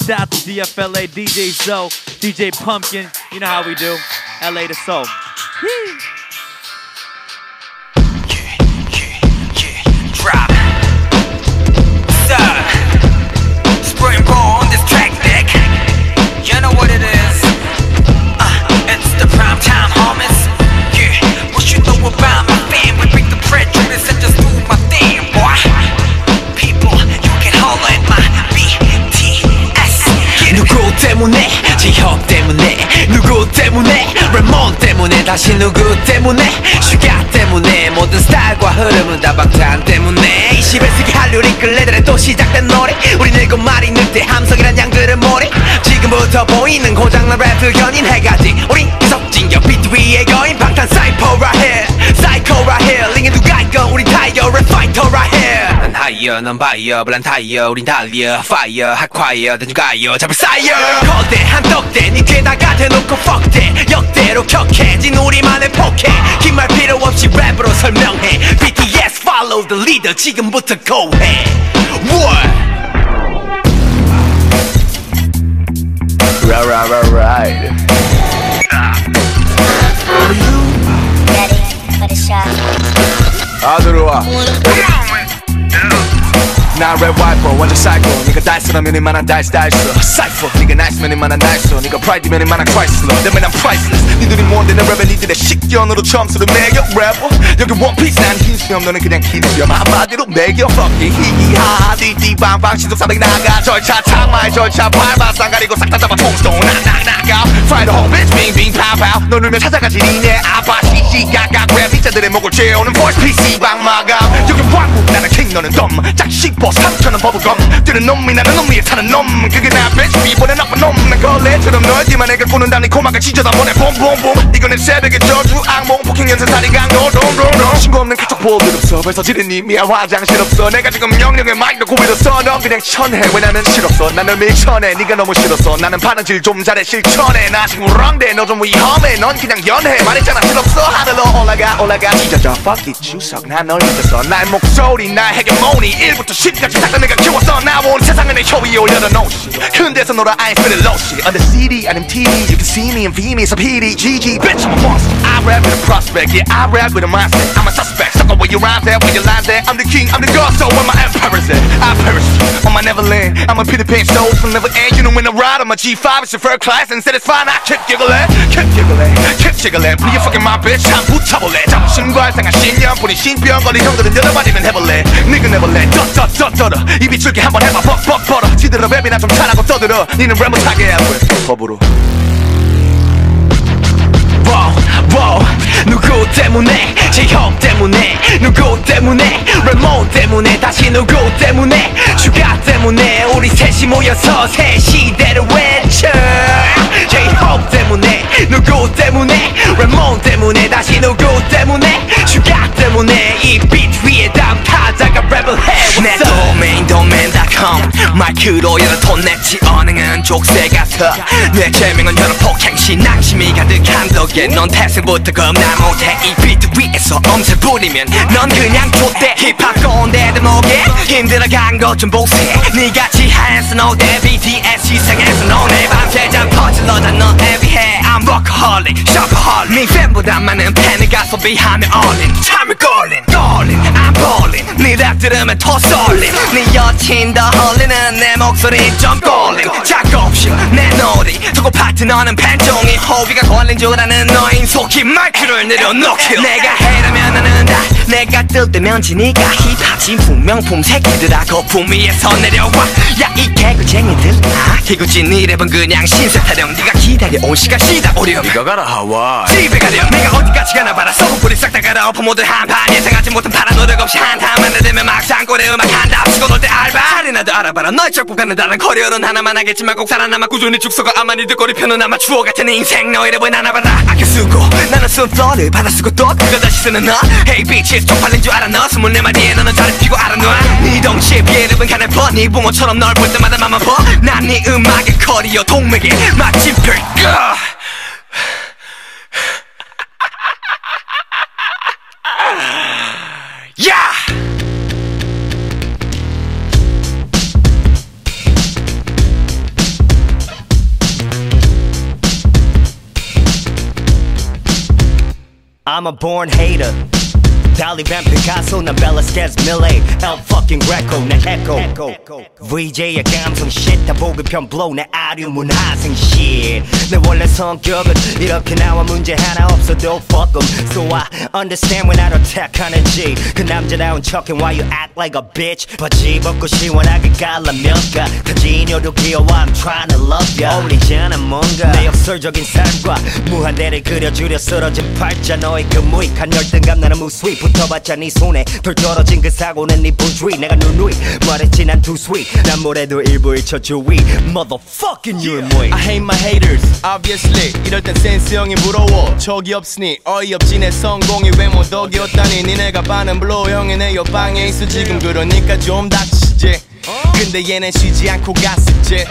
Shout out to DFLA, DJ Zo, DJ Pumpkin. You know how we do. LA to Soul.
때문에 지역 때문에 누구 때문에 레몬 때문에 다시 누구 때문에 슈가 때문에 모든 스타일과 흐름은 다 방탄 때문에. 21세기 한류 링클레들의 또 시작된 노래. 우린 일곱 마리 늑대 함성이란 양들은 모래. 지금부터 보이는 고장난 랩 견인 해가지. 우린 계속 진격 비트 위의 거인 방탄 사이퍼라 해. 사이코라 해. 링에 누가 있건 우린 타이어 랩 파이터라 해난 하이어 넌 바이어 블란 타이어. 우린 달려 파이어 핫콰이어 대중 가요 잡을 사이어. 거대한 떡대 니 귀에다가 대놓고 fuck that 역대로 격해진 우리만의 포켓 긴 말 필요 없이 랩으로 설명해 BTS follow the leader 지금부터 go 해 What?
Right, right, right, right.
Ready for the shot.
아 들어와. 난 랩 와이퍼 완전 사이코 니가 달스라면 이만한 달스 달스 사이퍼 니가 나이스면 이만한 나이스 니가 프라이드면 이만한 크라이슬러 내면 난 프라이슬레스 니들이 뭔데 내 랩에 니들의 식견으로 점수를 매겨 래퍼 여기 원피스 난 흰 수염 너는 그냥 흰수염 한마디로 매겨 fucking 히히하 띠띠빵빵 신속 400 나가. 절차 창마의 절차 밟아. 쌍가리고 싹 다 잡아. 통스톤 낙낙낙아 Fry the whole bitch 빙빙 파파 너 울면 찾아가지 니네. 아빠 시시각각 랩 피자들의 목을 채우는 voice PC 방 마감. 여기 왕국 나는 킹 너는 덤 짝씹어 3천원 버블검. 뛰는 놈이 나는 놈 위에 타는 놈. 그게 나 bitch. 비보내 나쁜 놈난 걸레처럼 널지만 내가 꾸는 다니 코막을 찢어다 보내. 봄봄봄 내 새벽의 저주 악몽 폭행 연쇄 살인 강도. 동동 동 신고 없는 카톡 볼일 없어 벌써 지른 님이야 화장실 없어. 내가 지금 명령의 마이크 고비로서 넌 그냥 천해. 왜 나는 싫었어? 나는 밀천해. 네가 너무 싫었어. 나는 바느질 좀 잘해. 실천해. 나 지금 랑대 너좀 위험해. 넌 그냥 연해. 말했잖아. 싫었어. 하늘로 올라가 올라가. 찢어져. Fuck it. 추석. 난널 믿었어. 나의 목소리 나의 헤게모니. 1부터 10
새끼같이 싹다 내가 키웠어. 나온 세상에 내 혀위에 올려놓은 옷이. 흔대서 놀아 I spinning low shit Under CD 아님 TV. You can see me and feel me so PD GG Bitch I'm a monster I rap with a prospect. Yeah I rap with a mindset I'm a suspect Suck where your rhymes at Where your lines at I'm the king I'm the god So where my empire's at I perish on my Neverland I'm a Peter Pan show from never end You know when I ride on my G5 It's your first class and said it's fine I keep giggling Keep giggling Keep jiggling Please fucking my bitch 참 붙여볼래 자부심과 생각 신념뿐인 신병거리 형들은 여러 마디는 해볼래 니가 내볼래 떠떠떠떠러 입이 줄게 한번 해봐 벅벅 벌어 지들어 랩이나 좀 잘하고 떠들어 니는 랩 못하게 해야 돼 법으로
Wow, wow. 누구 때문에? 제형 때문에? 누구 때문에? 랩모 때문에? 다시 누구 때문에? 주가 때문에? 우리 셋이 모여서 새 시대를 외쳐. 제형 때문에 누구 때문에 랩모 때문에 다시 누구 때문에 주가 때문에 이 비트 위에 담타자가 랩을 해 내 도메인 도메인.com. 마이크로 여러 돈 냈지. 언행은 족쇄 같아. 내 제명은 여러 폭행시 낭심이 가득한 덕에 넌 태생부터 겁나 못해. 이 비트 위에서 엄세 부리면 넌 그냥 좆대. 힙합 꼰대 대목에 힘들어간 것좀 보세. 니같이 하얀 스노대 BTS 시상에서 너네 밤새 잠 퍼질러다 넌 애비해. I'm workaholic, shopaholic. 네 팬보다 많은 팬을 가소비하며 all-in. 참을 걸린, 걸린, I'm ballin. 네랩 들으면 더 쏠림 네 여친 더 헐리는 내 목소리 좀 꼴림 작업실 내 놀이 두고 파트너는 팬종이. 호비가 걸린 줄 아는 너인 속히 마이크를 내려놓기 내가 해라면 나는 다 내가 뜰 때면 지니까 힙합 진품명품 새끼들아 거품 위에서 내려와. 야 이 개구쟁이들. 아 개구진 이 랩은 그냥 신세 타령. 네가 기다려온 시간 시다 오렴.
네가 가라 하와이.
집에 가렴. 내가 어디까지 가나 봐라. 썩은 싹다 갈아엎어 모두 한판. 예상하지 못한 파란 노력 없이 한타만 내되면 막상 꼴에 음악 한다 치고 놀 때 알바. 할인나도 알아봐라. 너의 적국가는 다른 커리어는 하나만 하겠지만 꼭 살아남아 꾸준히 죽서가 아마 니들 꼬리표는 아마 추억 같은 인생. 너의 랩은 하나 봐라. 아껴 쓰고 나는 쓴 플러를 받아 쓰고 또 그걸 다시 쓰는 너. Hey bitches 쪽팔린 줄 알아? 너 스물네 마디에 너는 자리 피고 알아? 놔 네 덩치에 비해 랩은 가늘 퍼네 붕어처럼 널 볼 때마다 맘만 퍼난네 음악의 커리어 동맥에 마침표 야!
I'm a born hater. 달리반 피카소 난 벨라스케스 밀레 엘 fucking greco 내 echo. VJ의 감성 shit 다 보급형 blow 내 아류 문화생 shit. 내 원래 성격은 이렇게 나와 문제 하나 없어도 fuck em. So I understand when I attack 하는지 그 남자다운 척해 why you act like a bitch? 바지 벗고 시원하게 갈라면가 타진여도 귀여워 I'm trying to love ya. 어울리잖아 뭔가. 내 역설적인 삶과 무한대를 그려주려 쓰러진 팔자 너의 그 무익한 열등감 나는 무수히 붙어봤자 네 손에 덜 떨어진 그 사고는 네 분주의 내가 누누이 말했지 난 too sweet 난 뭐래도 일부 일 처주의 Motherfucking you and me.
I hate my haters, obviously. 이럴 땐 센스 형이 부러워. 척이 없으니 어이없지 내 성공이 왜못 어기었다니. 니네가 반은 블로우 형이 내 옆방에 있어. 지금 그러니까 좀 닥치지. 근데 얘는 쉬지 않고 갔었지.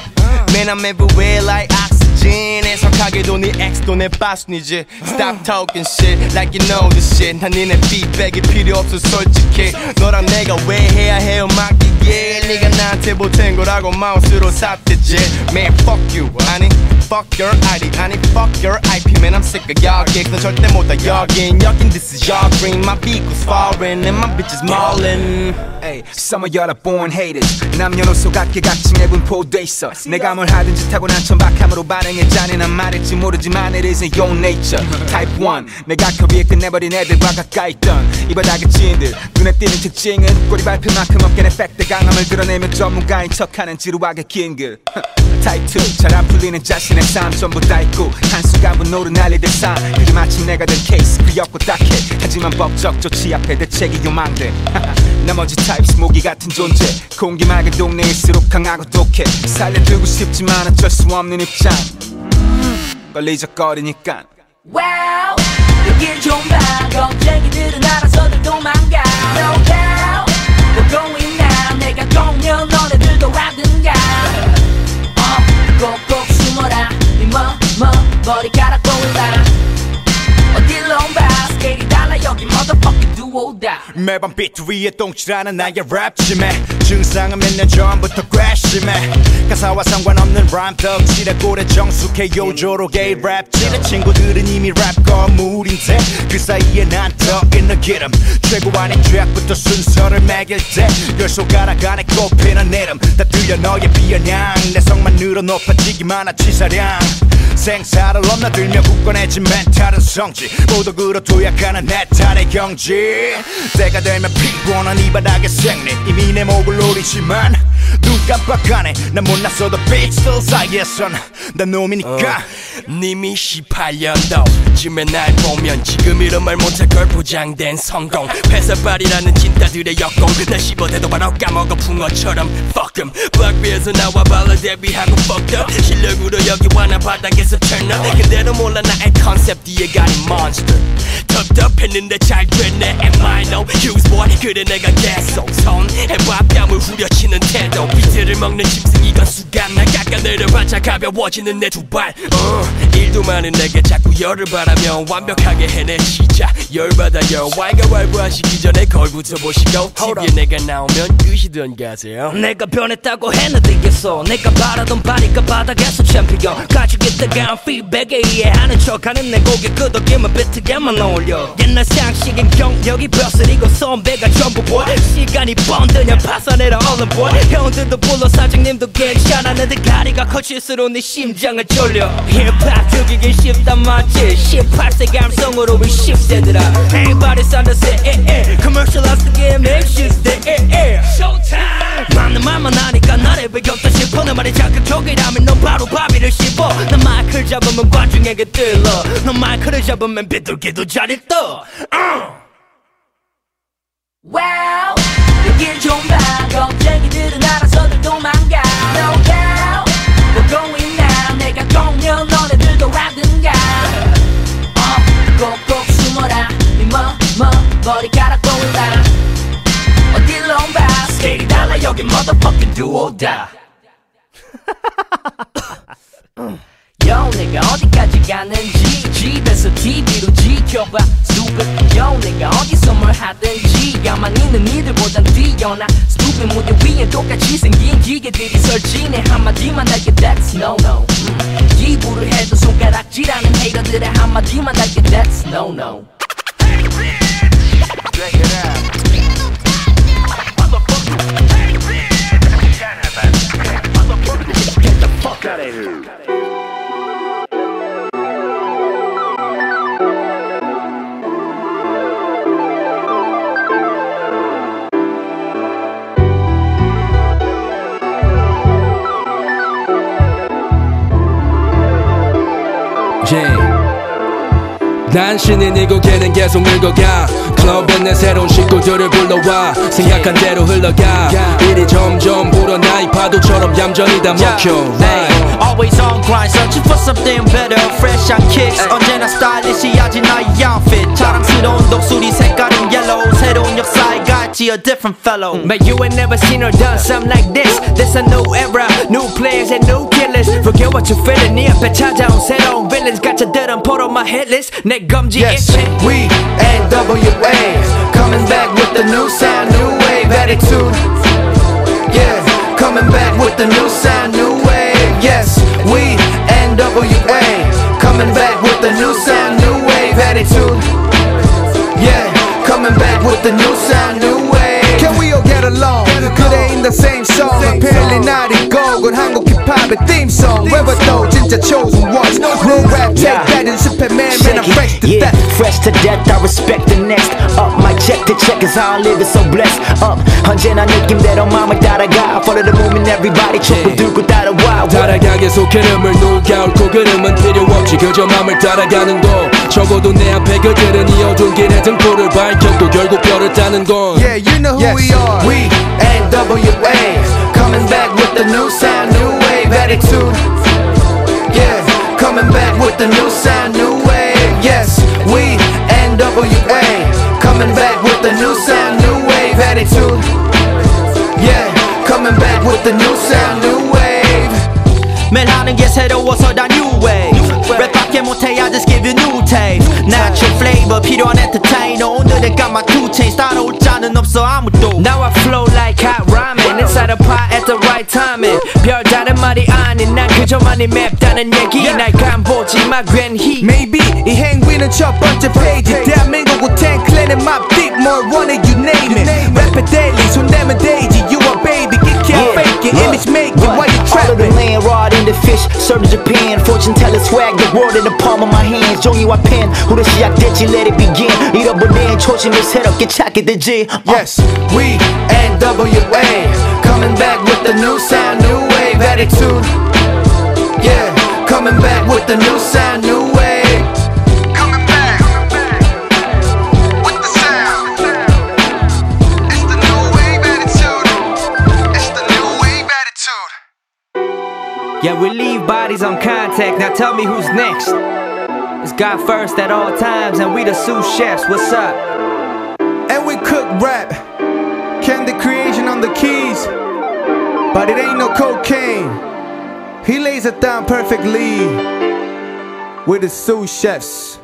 Man I'm everywhere like oxygen 해 석하게도 네 엑스도 내 빠순이지 Stop talking shit like you know the shit 난 니네 feedback이 필요 없어 솔직히 너랑 내가 왜 해야 해 음악 이게 네가 나한테 보탠 거라고 마우스로 삽대지 Man fuck you 아니 fuck your ID 아니 fuck your IP Man I'm sick of y'all gigs 넌 절대 못다 여긴 여긴 this is your dream My beat was foreign and my bitch is maulin'
Ay, some of y'all are born haters 남녀노소 각계각층에 분포돼 있어 내가 뭘 하든지 타고난 천박함으로 반응 해 잔인한 말일지 모르지만 it isn't your nature. Type 1 내가 커비에 끝내버린 애들과 가까이 있던 이 바닥의 지인들. 눈에 띄는 특징은 꼬리 밟힐 만큼 어깨내 팩트 강함을 드러내며 전문가인 척하는 지루하게 긴글. Type 2잘안 풀리는 자신의 삶 전부 다 있고 한순간 분노로 날리듯 삶 그게 마침 내가 된 케이스 그였고 딱해. 하지만 법적 조치 앞에 대책이 요망돼 나머지 타입스 모기 같은 존재. 공기 맑은 동네일수록 강하고 독해. 살려두고 싶지만 어쩔 수 없는 입장. 걸리적거리니까.
Wow 여길 좀봐. 겁쟁이들은 알아서들 도망가. No doubt We're going now 내가 공연 너네들도 와든가. 어 꼭꼭 숨어라. 네뭐뭐 머리카락 보일라
매번 비트 위에 똥칠하는 나의 랩질에 증상은 몇 년 전부터 괘씸해. 가사와 상관없는 rhyme 덕질에 꼴에 정숙해. 요조록의 랩질에 친구들은 이미 랩 거물인데 그 사이에 난더 있는 기름. 최고 아닌 트랙부터 순서를 매길 때열 손가락 안에 꼽히는 이름. 다 들려 너의 비아냥 내성만 늘어 높아지기만 한 치사량. 생사를 넘나들며 굳건해진 멘탈은 성 지. 모두 그로 도약하는 내 탈의 경지. 때가 되면 피곤한 이 바닥의 생리. 이미 내 목을 노리지만 눈 깜빡하네. 난 못났어도 픽셀 사이에선 난 놈이니까.
님이 18년도쯤에 날 보면 지금 이런 말 못할 걸 보장된 성공. 회사발이라는 진따들의 역공. 날 씹어대도 바로 까먹어 붕어처럼 fuck em. 락비에서 나와 발라 데뷔하고 fucked up 실력으로 여기 와나 바닥에서 turn up. 근데도 몰라 나의 컨셉 뒤에 가린 monster 텁텁했는데 잘 됐네. Am I no use boy? 그래 내가 계속 손해봐. 뺨을 후려치는 태도. 비트를 먹는 짐승이건 수간 나 깎아내려봤자 가벼워지는 내 두발. uh, 일도 많은 내게 자꾸 열을 바라며 완벽하게 해내시자 열받아 열 왈가 왈부하시기 전에 거울부터 보시고. TV에 내가 나오면 끄시던 가세요.
내가 변했다고 해내되겠어. 내가 바라던 바니까 바닥에서 챔피언. 가지고 뜨거운 피드백에 이해하는 척하는 내 고개 끄덕이면 비트게만 어 울려. 옛날 상식엔 경력이 벼슬이고 선배가 전부 boy 시간이 번드냐 파산해라 얼른 boy 형들도 불러 사장님도 괜찮았는데 가리가 커질수록 내 심장을 졸려. 힙합 죽이긴 쉽단 맞지. 18세 감성으로 우리 10세들아. Everybody's on the set eh, eh. Commercialize the game next Tuesday eh, eh. Showtime. 맞는 말만 하니까 나를 배겼다 싶어. 내 말이 자극적이라면 넌 바로 바비를 씹어. 난 마이크를 잡으면 관중에게 들러. 넌 마이크를 잡으면 비둘기도 자 리떠 uh.
Wow 여길 좀봐 겁쟁이들은 알아서들 도망가. No doubt. We're going now 내가 공연 너네들도 하든가. 어 꼭꼭 숨어라. 네뭐뭐 머리카락 보인다 어딜로 봐. 스케일이 달라. 여기 motherfucking duo다 Yo 내가 어디까지 가는지 집에서 TV로 지켜봐. Stupid Yo 내가 어디서 뭘 하든지. 가만히 있는 니들보단 뛰어나. Stupid 무대 위에 똑같이 생긴 기계들이 설치네. 한마디만 할게 That's no no. 음. 기부를 해도 손가락질하는 헤이터들의 한마디만 할게 That's no no.
Get the fuck out of here.
단신이 늙고 걔는 계속 늙어가. 클럽에 내 새로운 식구들을 불러와. 생각한 대로 흘러가. 일이 점점 불어나 이 파도처럼 얌전히 다 먹혀.
Hey, always on grind, searching for something better. Fresh on kicks, 언제나 stylish이야지 나의 outfit. 자랑스러운 독수리 색깔은 yellow. 새로운 역사에 같이 a different fellow.
Man, you ain't never seen or done something like this. This a new era, new players and new killers. Forget what you feeling, 네 앞에 찾아온 새로운 villains. 가짜들은 put on my hit list. 내 검지
Yes,
itching.
we NWA coming back with the new sound, new wave attitude. Yeah, coming back with the new sound, new wave. NWA coming back with the new sound, new wave attitude. Yeah, coming back with the new sound, new wave.
In the same song apparently not 이 곡은 한국 힙합의 theme song 외워도 진짜 chosen ones Real rap take that 연습해 man man I'm fresh to death
fresh to death. I respect the next. Up my check to check is how I live it so blessed. Up 언제나 느낌대로 마음을 따라가. Follow the movement, everybody 촛불 들고 따라와.
따라가 계속 흐름을 누가 옳고 그름은 필요 없지 그저 맘을 따라가는 거 적어도 내 앞에 그들은 이어둔 길의 등불을 밝혔고 결국 별을 따는 건
Yeah, you know who
Yes,
we are
we NWA coming back with the new sound, new wave attitude. Yeah, coming back with the new sound, new wave. Yes, we NWA coming back with the new sound, new wave attitude. Yeah, coming back with the new sound, new wave.
매일 하는 게 새로워서 다 new wave. 랩
쉽게 못해 I just give you new taste Not your flavor 필요한 entertainer 오늘은 까마 two chains 따라올 자는 없어 아무도
Now I flow the right timing 별다른 말이 아닌 난 그저만이 맵다는 얘기 날 간보지 마 괜히
Maybe 이 행위는 첫 번째 페이지 대한민국 우텐 클랜의 맙딕 뭘 원해 you name it 랩에 daily 손 대면 되지 you a baby get can't fake it image make it why you
All the land, rod in the fish, serve in Japan. Fortune teller swag, the world in the palm of my hands. Join you, I pen. Who the shit did, you let it begin. Eat up a damn torching this head up, get check at the G. Uh.
Yes, we NWA. Coming back with the new sound, new wave attitude. Yeah, coming back with the new sound, new wave.
Yeah, we leave bodies on contact. Now tell me who's next. It's God first at all times, and we the sous chefs. What's up?
And we cook rap, candy creation on the keys, but it ain't no cocaine. He lays it down perfectly with the sous chefs.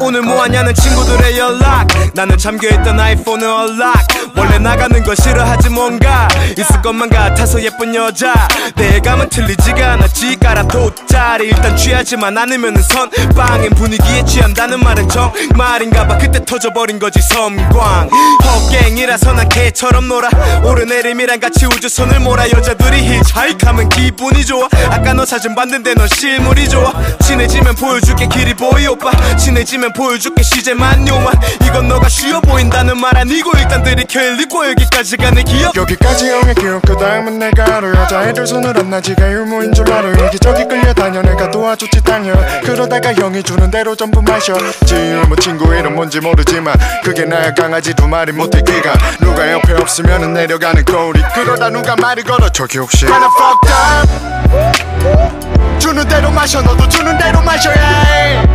오늘 뭐하냐는 친구들의 연락. 나는 잠겨있던 아이폰을 언락 원래 나가는 거 싫어하지 뭔가. 있을 것만 같아서 예쁜 여자. 내 감은 틀리지가 않았지. 깔아 돗자리 일단 취하지만 않으면은 선빵인 분위기에 취한다는 말은 정말인가 봐. 그때 터져버린 거지 섬광. 헛갱이라서 난 개처럼 놀아. 오르내림이랑 같이 우주선을 몰아. 여자들이 히치하이크하면 기분이 좋아. 아까 너 사진 봤는데 넌 실물이 좋아. 친해지면 보여줄게 길이 보이 오빠. 친해지면 보여줄게 시제만 요만 이건 너가 쉬워 보인다는 말 아니고 일단 들이켜 일리고 여기까지가 내 기억.
여기까지 형의 기억 그 다음은 내가 알아 여자애들 손을 안 나 지가 유무인 줄 알아. 여기저기 끌려다녀. 내가 도와줬지 당연 그러다가 형이 주는 대로 전부 마셔. 지금 뭐 친구 이름 뭔지 모르지만 그게 나야 강아지 두 마리 못해 귀가. 누가 옆에 없으면 내려가는 거울이. 그러다 누가 말을 걸어. 저기 혹시 하나 fucked up? 주는 대로 마셔. 너도 주는 대로 마셔야 해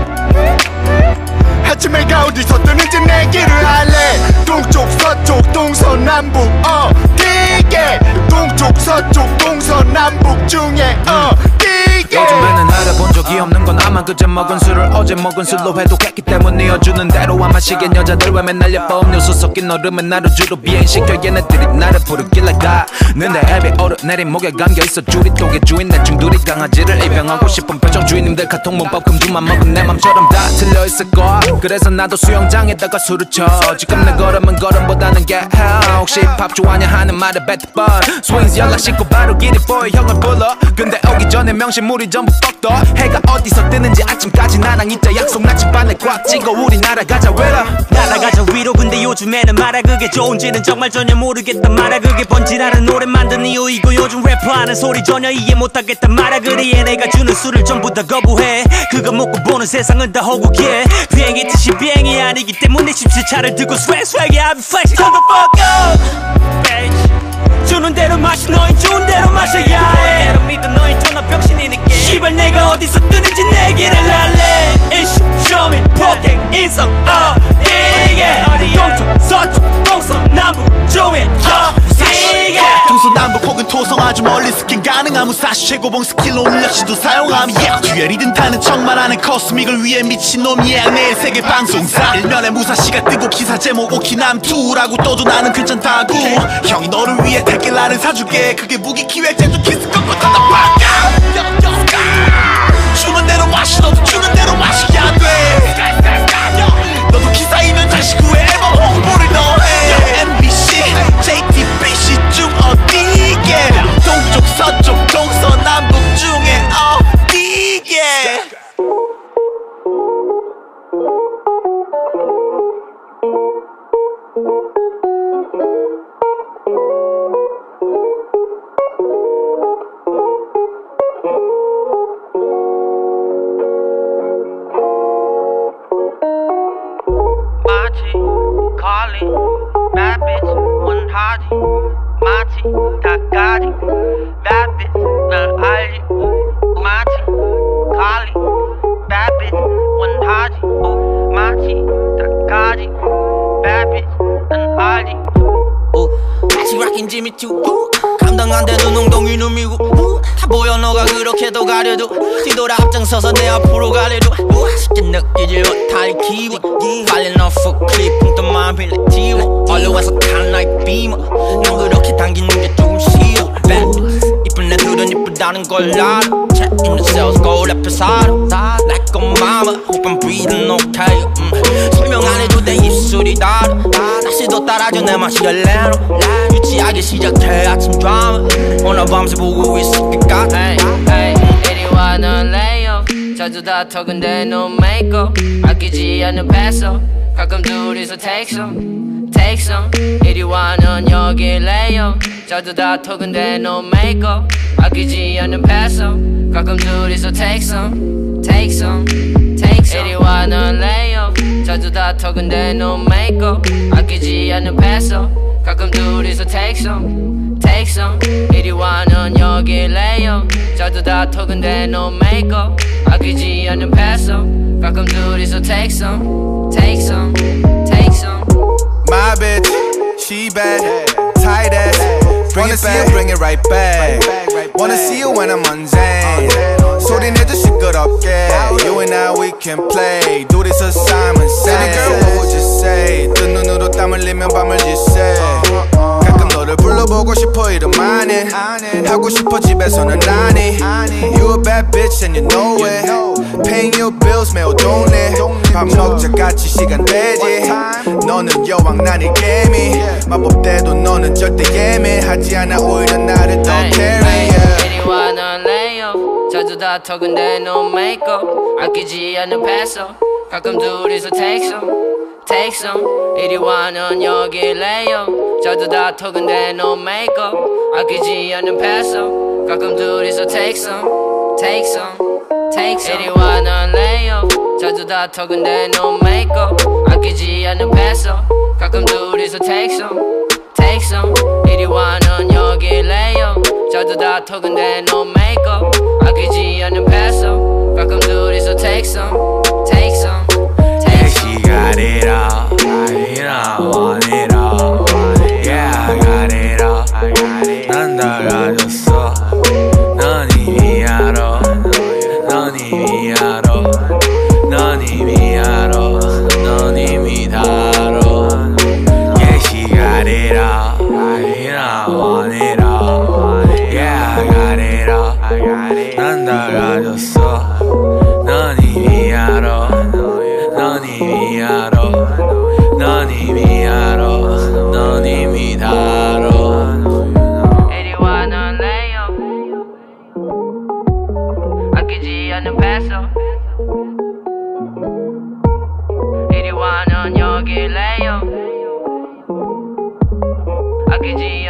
아침에 가 어디서 뜨는지 내기를 할래. 동쪽 서쪽 동서남북 어디게. 동쪽 서쪽 동서남북 중에 어디 게.
요즘에는 알아본 적이 없는 건 아마 그제 먹은 술을 어제 먹은 술로 회독했기 때문에 어주는 대로 안 마시겐 여자들 왜 맨날 예뻐 음료수 섞인 얼음은 나를 주로 비행시켜 얘네들이 나를 부르길래 가는데 앱에 얼어 내린 목에 감겨있어 줄이 독의 주인 내 중둘이 강아지를 입양하고 싶은 표정 주인님들 카톡 문법 금주만 먹은 내 맘처럼 다 틀려있을 거야 그래서 나도 수영장에다가 술을 쳐. 지금 내 걸음은 걸음보다는 get hell. 혹시 팝 좋아하냐 하는 말에 뱉번 스윙스 연락 씻고 바로 길이 보여 형을 불러. 근데 오기 전에 명심 물이 전부 뻑떠 해가 어디서 뜨는지 아침까지 나랑 있자 약속 나침반에 꽉 찍어 우리 날아가자 왜라
날아가자 위로. 근데 요즘에는 말야 그게 좋은지는 정말 전혀 모르겠단 말야 그게 번지라는 노래 만든 이유이고 요즘 래퍼하는 소리 전혀 이해 못하겠단 말야 그래. 얘네가 주는 술을 전부 다 거부해. 그거 먹고 보는 세상은 다 허구해. 비행기 뜻이 비행이 아니기 때문에 십시차를 들고 swag swag yeah I be flex turn the fuck up. 주는 대로 마시 너희 주는 대로 마셔야 해. 대로 믿어 너희 전화 병신이니까 씨발 내가 어디서 뜨는지 내기를 할래. 이슈 쇼미 폭행 인성 어디게 동쪽 서쪽 동서 남북 중에 어디게
동서남북 혹은 토성 아주 멀리 스킨 가능한 무사시 최고봉 스킬로 역시도 사용함. Yeah. 듀얼이든 타는 척만 하는 코스믹을 위해 미친놈 이야 내일 세계 방송사. 일면에 무사시가 뜨고 기사 제목 오키남2라고 떠도 나는 괜찮다고 형이 너를 위해 테킬라를 사줄게. 그게 무기 기획 제주 키스 꺾고 tada 바까 주는 대로 마시 너도 주는 대로 마셔야 돼. 너도 기사이면 다시 구해 앨범 홍보를 더해. MBC, JTBC 중 어디게? 동쪽 서쪽 동서 남북 중에 어디게
Bad bitch, one Haji, Mati, Takati, bad bitch, the Ali, Mati, Kali, bad bitch, one Haji, Mati, Takati, bad
bitch, an Ali. Ooh, she rockin' Jimmy too. Ooh. 되는 엉덩이 놈이고. 다 보여 너가 그렇게도 가려도. 뒤돌아 앞장서서 내 앞으로 가려도. 쉽게 느끼질 못할 기분. 관련 오프 클립 punk트만 빌려 띄워. 얼려와서 탄 like 비머 넌 그렇게 당기는 게 조금 Bad. 이쁜 애들은 이쁘다는 걸 알아. In the sales 거울 앞에 살아. Like a mama. Hope I'm breathing okay. 음. 설명 안 해도 내 입술이 달아. 날씨도 따라줘 내 맛이 열레로 유치하게 시작해 아침 드라마 오늘 밤새 보고 있을 것 같아
에이, 이리 와, 넌 레이어. 자주 다퉈, 근데 no makeup. 아끼지 않는 패서. 가끔 둘이서 take some, take some. 이리 와, 넌 여기 레이어. 자주 다퉈, 근데 no makeup. 아끼지 않는 패서. 가끔 둘이서 take some, take some. 이리 와, 넌 레이어. 자주 다퉈, 근데 no makeup. 아끼지 않는 패서. 가끔 둘이서 take some, take some. 이리 와, 넌 여기 레이어. 자주 다퉈, 근데 no makeup. 아끼지 않는 패서. 가끔 둘이서 take some, take some, take some.
My bitch, she bad, tight ass. Bring Wanna it see you bring it right back. Wanna see you when I'm mundane. 소리 내줘 시끄럽게. You and I we can play. 둘이서 Simon Baby girl, what would you say? 뜬 눈으로 땀 흘리면 밤을 지새. 가끔 너를 불러보고 싶어 이름 안에 하고 싶어 집에서는 아니 You a bad bitch and you know it Paying your bills 매우 돈에 밥 먹자 같이 시간 되지 너는 여왕 난 일개미 마법대도 너는 절대 예민하지 않아 오히려 나를 더 carry yeah.
자주 다퉈, 근데 no makeup. 아끼지 않는 패서. 가끔 둘이서 take some, take some. 이리 와, 넌 여기 레이어. 자주 다퉈, 근데 no makeup. 아끼지 않는 패서. 가끔 둘이서 take some, take some, take some. 이리 와, 넌 레이어. 자주 다퉈, 근데 no makeup. 아끼지 않는 패서. 가끔 둘이서 take some, take some. 이리 와, 넌 여기 레이어. 자주 다퉈, 근데 no makeup. 아끼지 않는 패서. 가끔 둘이서 take some, take some, take some.
She got it all, it all, want it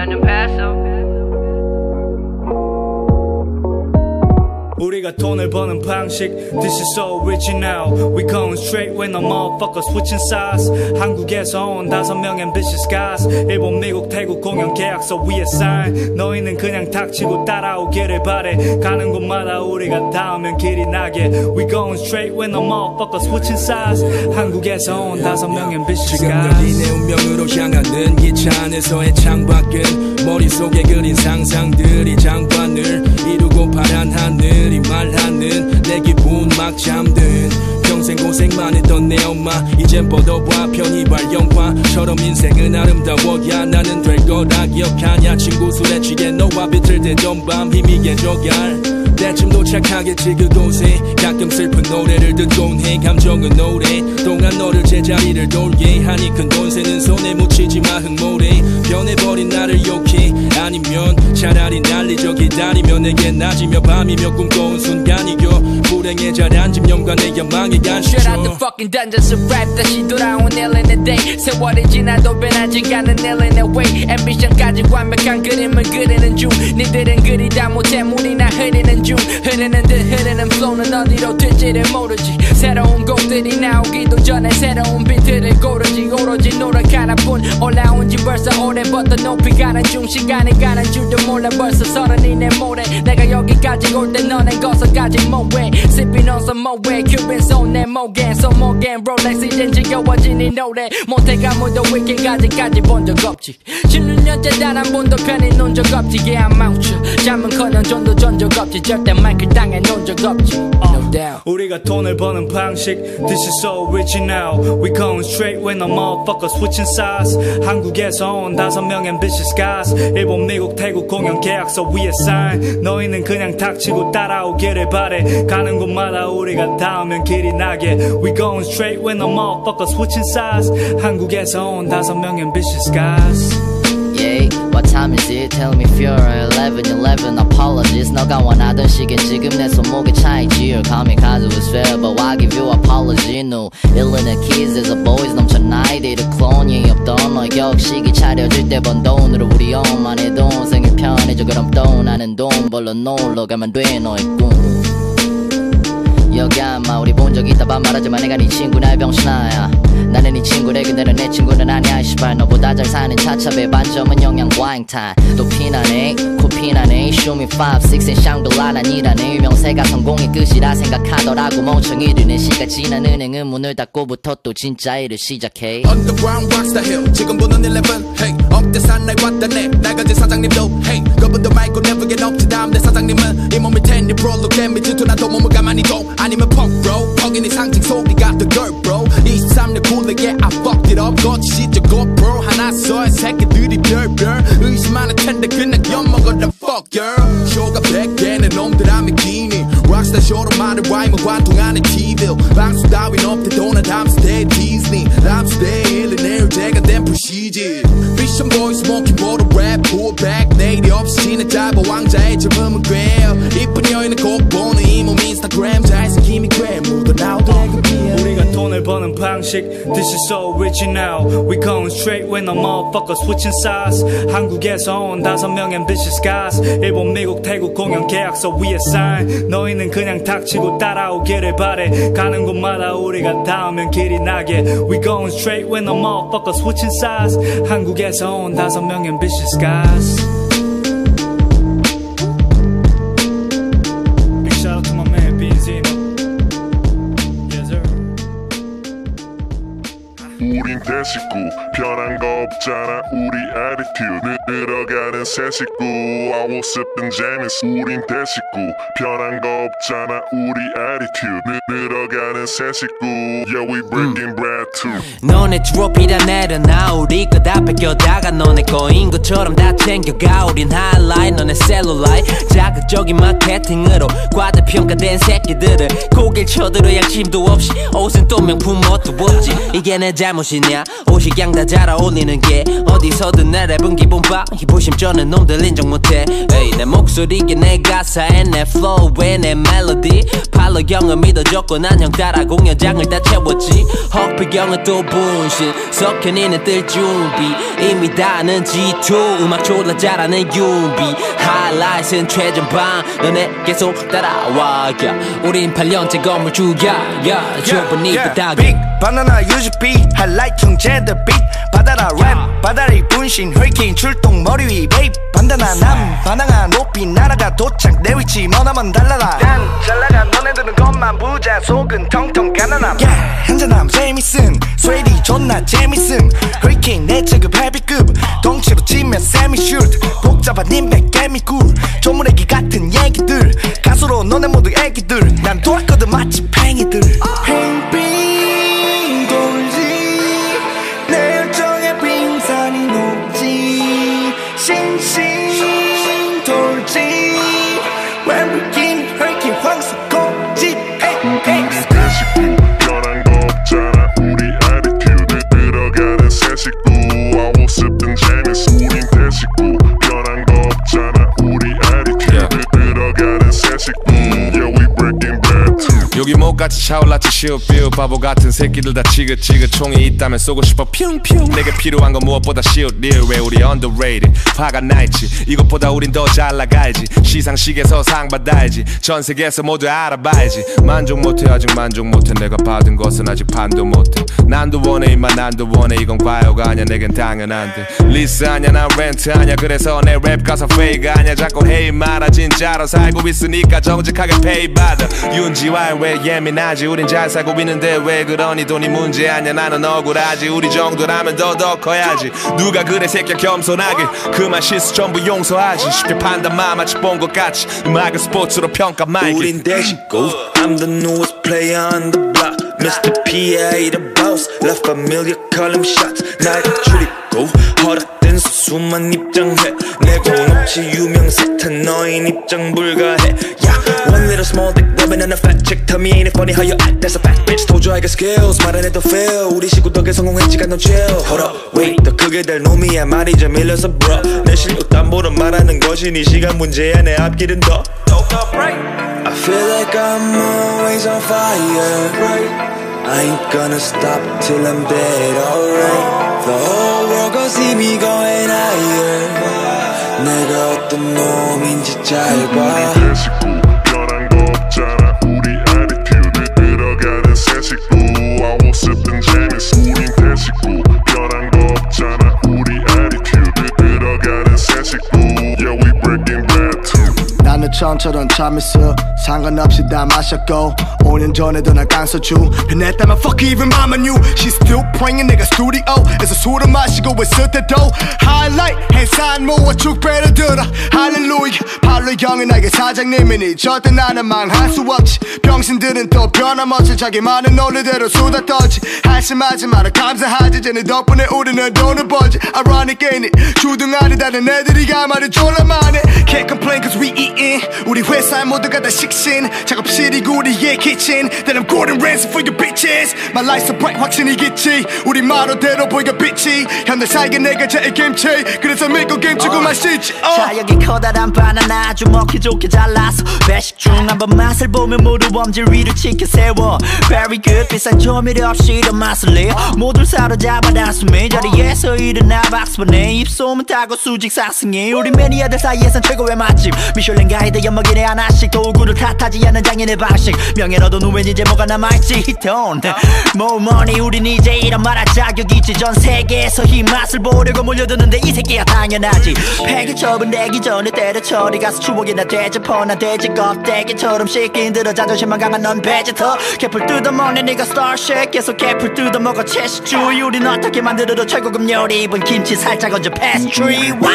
아끼지
우리가 돈을 버는 방식 This is so now We going straight when the motherfucker switching sides 한국에서 온 다섯 명 ambitious guys 일본 미국 태국 공연 계약서 위에 sign 너희는 그냥 닥치고 따라오기를 바래 가는 곳마다 우리가 닿으면 길이 나게 We going straight when the motherfucker switching sides 한국에서 온 다섯 명 ambitious
지금
guys
여기 내 운명으로 향하는 기차 안에서의 창밖은 머릿속에 그린 상상들이 장관을 이루고 파란 하늘이 말하는 내 기분 막 잠든 평생 고생만 했던 내 엄마. 이젠 뻗어봐 편의발 영화처럼 인생은 아름다워 야. 나는 될 거라 기억하냐? 친구 술에 취해 너와 비틀대던 밤 힘이게 저갈. 때쯤 도착하겠지 그곳에. 가끔 슬픈 노래를 듣곤 해 감정은 오랫동안 너를 제자리를 돌게 하니 큰돈 세는 손에 묻히지 마 흙모래. 변해버린 나를 욕해 아니면 차라리 난리져 기다리며 내게 낮이며 밤이며 꿈꿔온 순간이겨 불행에 자란 집념과 내 야망의
Straight out the fucking dungeons of rap 다시 돌아온 일인의 day. 세월이 지나도 변하지 않는 일인의 way. Ambition까지 완벽한 그림을 그리는 중. 니들은 그리다 못해 물이나 흐리는 중. 흐르는 듯 흐르는 flow는 어디로 튈지를 모르지. 새로운 곡들이 나오기도 전에 새로운 비트를 고르지. 오로지 노력하나 뿐. 올라온 지 벌써 오래부터 높이 가는 중. 시간
시간이 가는 줄도 몰라 벌써 서른이 내 모래 내가 여기까지 올 때 너네 거서까지 뭐해 Sipping on some more Cuban soul 내 more game Rolex 이젠 지겨워진 이 노래 못해가 무도 위켄까지까지 본 적 없지 16년째 단한 번도 편히 논 적 없지 Yeah I'm out 잠은커녕 존도 전적 없지 절대 마이크 땅에 놓은 적 없지 No doubt
우리가 돈을 버는 방식 This is so rich now We going straight when the motherfucker switching sides 한국에서 온 다섯 명 ambitious guys 일본 미국 태국 공연 계약서 위에 sign 너희는 그냥 닥치고 따라오기를 바래 가는 곳마다 우리가 닿으면 길이 나게 We going straight when the motherfucker switching sides 한국에서 온 다섯 명 ambitious guys
time is it? Tell me if you're 11, 11 Apologies. 너가 원하던 시계 지금 내 손목에 차있지 Your kamikaze was fair but why give you apology? No, 일르는 kids as a boys 넘쳐 나이들의 클론이 없던 너 격식이 차려질 때번 돈으로 우리 엄마네 동생이 편해져 그럼 또 나는 돈 벌러 놀러 가면 돼 너의 꿈. 여기 아마 우리 본 적 있다. 반 말하지만 내가 네 친구나 병신아야 나는 네 친구래 그대는 내 친구는 아니야 시발. 너보다 잘 사는 차차배 반점은 영양 와인탄 또 피나네 코 피나네. Me 5, 6 and 샹글라 난 일하네. 유명세가 성공의 끝이라 생각하더라고. 멍청이들 내 시가 지난 은행은 문을 닫고부터 또 진짜 일을 시작해.
Underground rockstar hill. 지금 보는 11 hey 억대산 날 왔다네. 날 가진 사장님도 hey. 그분도 말고 never get up to 다음 내 사장님은 이 몸이 텐니 프롤로 댐이 질투 나도 몸을 가만히 둬. 아니면 별별 의심 하는 텐데 그냥 엿먹어라 fuck girl. 쇼가 100개는 놈들하면 기니. 락 스타 쇼로 말을 와이면 관통하는 TVL 방수 따윈 없대 도난 함스테이 디즈니 람스테이 일리네일 제가 된 프시지 비션 보이 스모킹 보러 랩 pullback 내일이 없이 지는 짧아 왕자의 젊음은 괴 이쁜 여인은 꼭 보는 이 몸 인스타그램 잘생김이 괴
우리가 돈을 버는 방식. This is so now We going straight when the motherfucker switching sides. 한국에서 온 다섯 명 ambitious guys. 일본 미국 태국 공연 계약서 위에 sign 너희는 그냥 닥치고 따라오기를 바래 가는 곳마다 우리가 닿으면 길이 나게 We going straight when the motherfucker switching sides 한국에서 온 다섯 명 ambitious guys
우린 대식구 변한 거 없잖아. 우리 attitude 늘어가는 새 식구. sip and 재밌어 우린 대식구. 변한 거 없잖아. 우리 attitude 늘어가는 새 식구. Yeah we breaking bread too.
너네 트로피다 내려놔. 우리 거다 뺏겨다가 너네 거인 것처럼 다 챙겨가. 우린 하이라이트 너네 셀룰라이 자극적인 마케팅으로 과대평가된 새끼들을 고개를 쳐들어 양심도 없이. 옷은 또 명품 옷도 없지. 이게 내 잘못이냐? 옷이 그냥 다잘 어울리는 게 어디서든 내 랩은 기본바 희부심쩌는 놈들 인정 못해. 에이 내 목소리에 내 가사에 내 flow에 내 멜로디 팔로 형을 믿어줬고 난 형 따라 공연장을 다 채웠지. 헉피 형은 또 분신 석현이는 뜰 준비. 이미 다 아는 G2 음악 졸라 잘하는 윤비 하이라이트는 최전방 너네 계속 따라와. yeah. 우린 8년째 건물주야. yeah. 좁으니까
다빅 바나나 유즈비 하이라이트 형제들 빛 받아라 랩이 분신 헐킹 출동 머리 위 베이프 반다나 남 바나나 높이 날아가 도착. 내 위치 머나먼 달라라. 난 잘나가 너네들은 것만 부자. 속은 텅텅 가난함. Yeah, 재밌음. 스웨디 존나 재밌음. 헐킹 내 체급 헤비급. 덩치로 치면 세미 슛 복잡한 인맥 개미굴. 조물애기 같은 얘기들. 가수로 너네 모두 애기들. 난 돌았거든 마치 팽이들. 팽팽
여기 뭐 목같이 차올랐지? 시오비오 바보 같은 새끼들 다 지긋지긋 총이 있다면 쏘고 싶어. 퓨퓨. 내게 필요한 건 무엇보다 시옷리얼 왜 우리 underrated? 화가 나있지. 이것보다 우린 더 잘 나가야지. 시상식에서 상 받아야지. 전 세계에서 모두 알아봐야지. 만족 못해 아직 만족 못해. 내가 받은 것은 아직 반도 못해. 난도 원해 임마 난도 원해. 이건 과요가 아니야 내겐 당연한데. 리스 아냐 난 렌트 아냐 그래서 내 랩 가사 페이크 아냐 자꾸 헤이 말아 진짜로. 살고 있으니까 정직하게 페이 받아. 윤지와 왜 예민하지. 우린 잘 살고 있는데 왜 그러니? 돈이 문제 아냐 나는 억울하지. 우리 정도라면 더더 커야지. 누가 그래 새끼야 겸손하게. 그만 실수 전부 용서하지. 쉽게 판단만 마치 본 것 같이. 음악을 스포츠로 평가 말게
우린 대식고 I'm the newest player on the block Mr. PA the boss Left familiar call him shots 날 줄이고 허락된 수수만 입장해 내고 높이 유명세 탄 너인 입장 불가해 Yeah one little small dick woman and a fat chick Tell me ain't it funny how you act that's a fat bitch told you I got skills 말 안 해도 fail 우리 시구 덕에 성공했지가 너 chill Hold up wait 더 크게 될 놈이야 말이 좀 밀려서 bro 내 실력 담보로 말하는 것이 네 시간 문제야 내 앞길은 더 I feel like I'm always on fire. I ain't gonna stop till I'm dead, alright. The whole world gon' see me going higher. 내가 어떤 놈인지 잘 봐.
나는 처음처럼 참했어. 상관없이 다 마셨고 5년 전에도 날 깡서주. 변했다면 fuck even mama knew. She's still praying 내가 스튜디오에서 술을 마시고 있을 때도. Highlight 해산 모아 쭉 빼려들어. 할렐루야 팔로 형은 나에게 사장님이니 절대 나는 망할 수 없지. 병신들은 또 변함없이 자기만의 논리대로 수다 떨지. 한심하지 마라 감사하지. 쟤네 덕분에 우리는 돈을 벌지. Ironic ain't it 주둥아리 다른 애들이 가만히 졸라 많네 Can't complain cause we eatin 우리 회사에 모두가 다 식신. 작업실이 우리의 kitchen. Then I'm Gordon Ramsay for your bitches. My life's so bright 확신이겠지. 우리 마로대로 보여 빛이. 현대 살게 내가 제일 김치. 그래서 믿고 김치고 마시지 어.
자 여기 커다란 바나나 아주 먹기 좋게 잘라서 배식 중 한번 맛을 보면 모두 범죄 위를 치켜 세워. Very good 비싼 조미료 없이 이런 맛을 내요. 모두 사로잡아 단숨에 자리에서 일어나 박수보내 입소문 타고 수직 상승해. 우리 매니아들 사이에선 최고의 맛집. 미슐랭 가이드 연먹이네 하나씩. 도구를 탓하지 않는 장인의 방식. 얻은 후엔 이제 뭐가 남아있지? 돈 More money 우린 이제 이런 말할 자격 있지. 전 세계에서 이 맛을 보려고 몰려드는데 이 새끼야 당연하지. 폐기 처분 내기 전에 때려쳐리 가서 추억이나 되짚어. 난 돼지 껍데기처럼 씻기 힘들어 자존심만 강한 넌 베지터. 개풀 뜯어먹는 네가 스타쉽 계속 개풀 뜯어먹어 채식주의. 우린 어떻게 만들어도 최고급 요리. 입은 김치 살짝 얹어 패스트리 와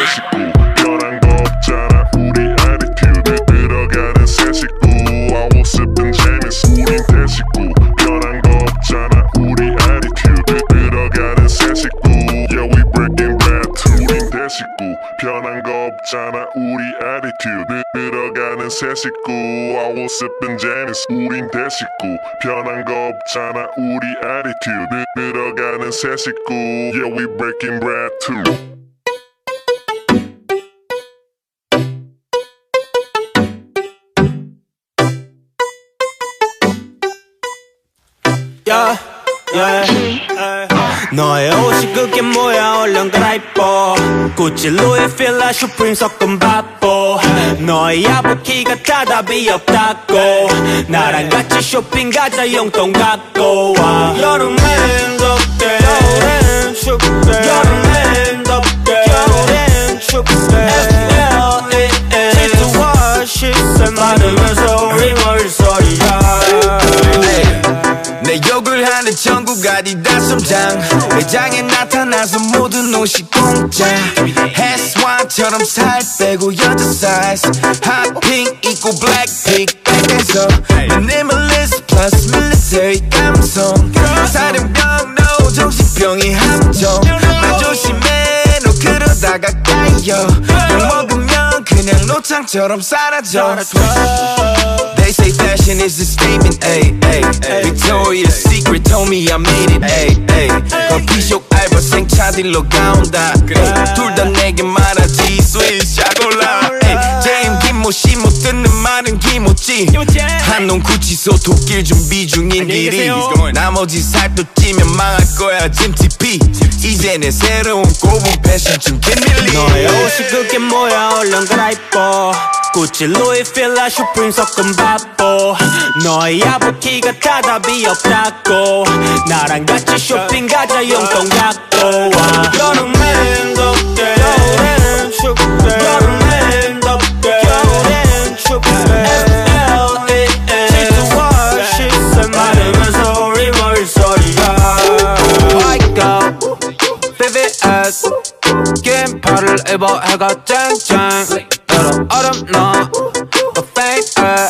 변한 거 없잖아. 우리 attitude 들어가는 새 식구 I will sip and James 우린 대식구 변한 거 없잖아. 우리 attitude 들어가는 새 식구 Yeah we breaking bad too 우린 대식구 변한 거 없잖아 우리 attitude 들어가는 새 식구 I will sip and James 우린 대식구 변한 거 없잖아 우리 attitude 들어가는 새 식구 Yeah we breaking bad too
Yeah, yeah. 너의 옷이 그게 뭐야 얼른 갈아입어. 구찌 루이 필라 슈프림 섞은 바보. 너의 아부키가 다 답이 없다고. 나랑 같이 쇼핑 가자 용돈 갖고 와. 여름엔 덥게
해스 노창처럼 사라져 They say fashion is a statement, ayy, ayy. Victoria's Secret told me I made it, ayy, ayy. 커피숍 알바생 차들로 가온다. 둘다 내게 말하지, 스윗 샤골라. Ayy, 제임 김모
잠옷이 못 듣는 말은 기모찌. 한놈 구치소 독길 준비 중인 길이. 나머지 살도 찌면 망할 거야 짐TP 이제는 새로운 고분 패션 중 김밀리.
너의 옷이 그게 뭐야 얼른 갈아입어 구찌 루이 필라 슈프림 섞은 바보. 너의 아부키가 다 답이 없다고. 나랑 같이 쇼핑 가자 용돈 갖고 와. 여름엔 덥게 겨울엔 춥게 긴팔을 입어 해가 쨍쨍 여름 얼음 너 페이크에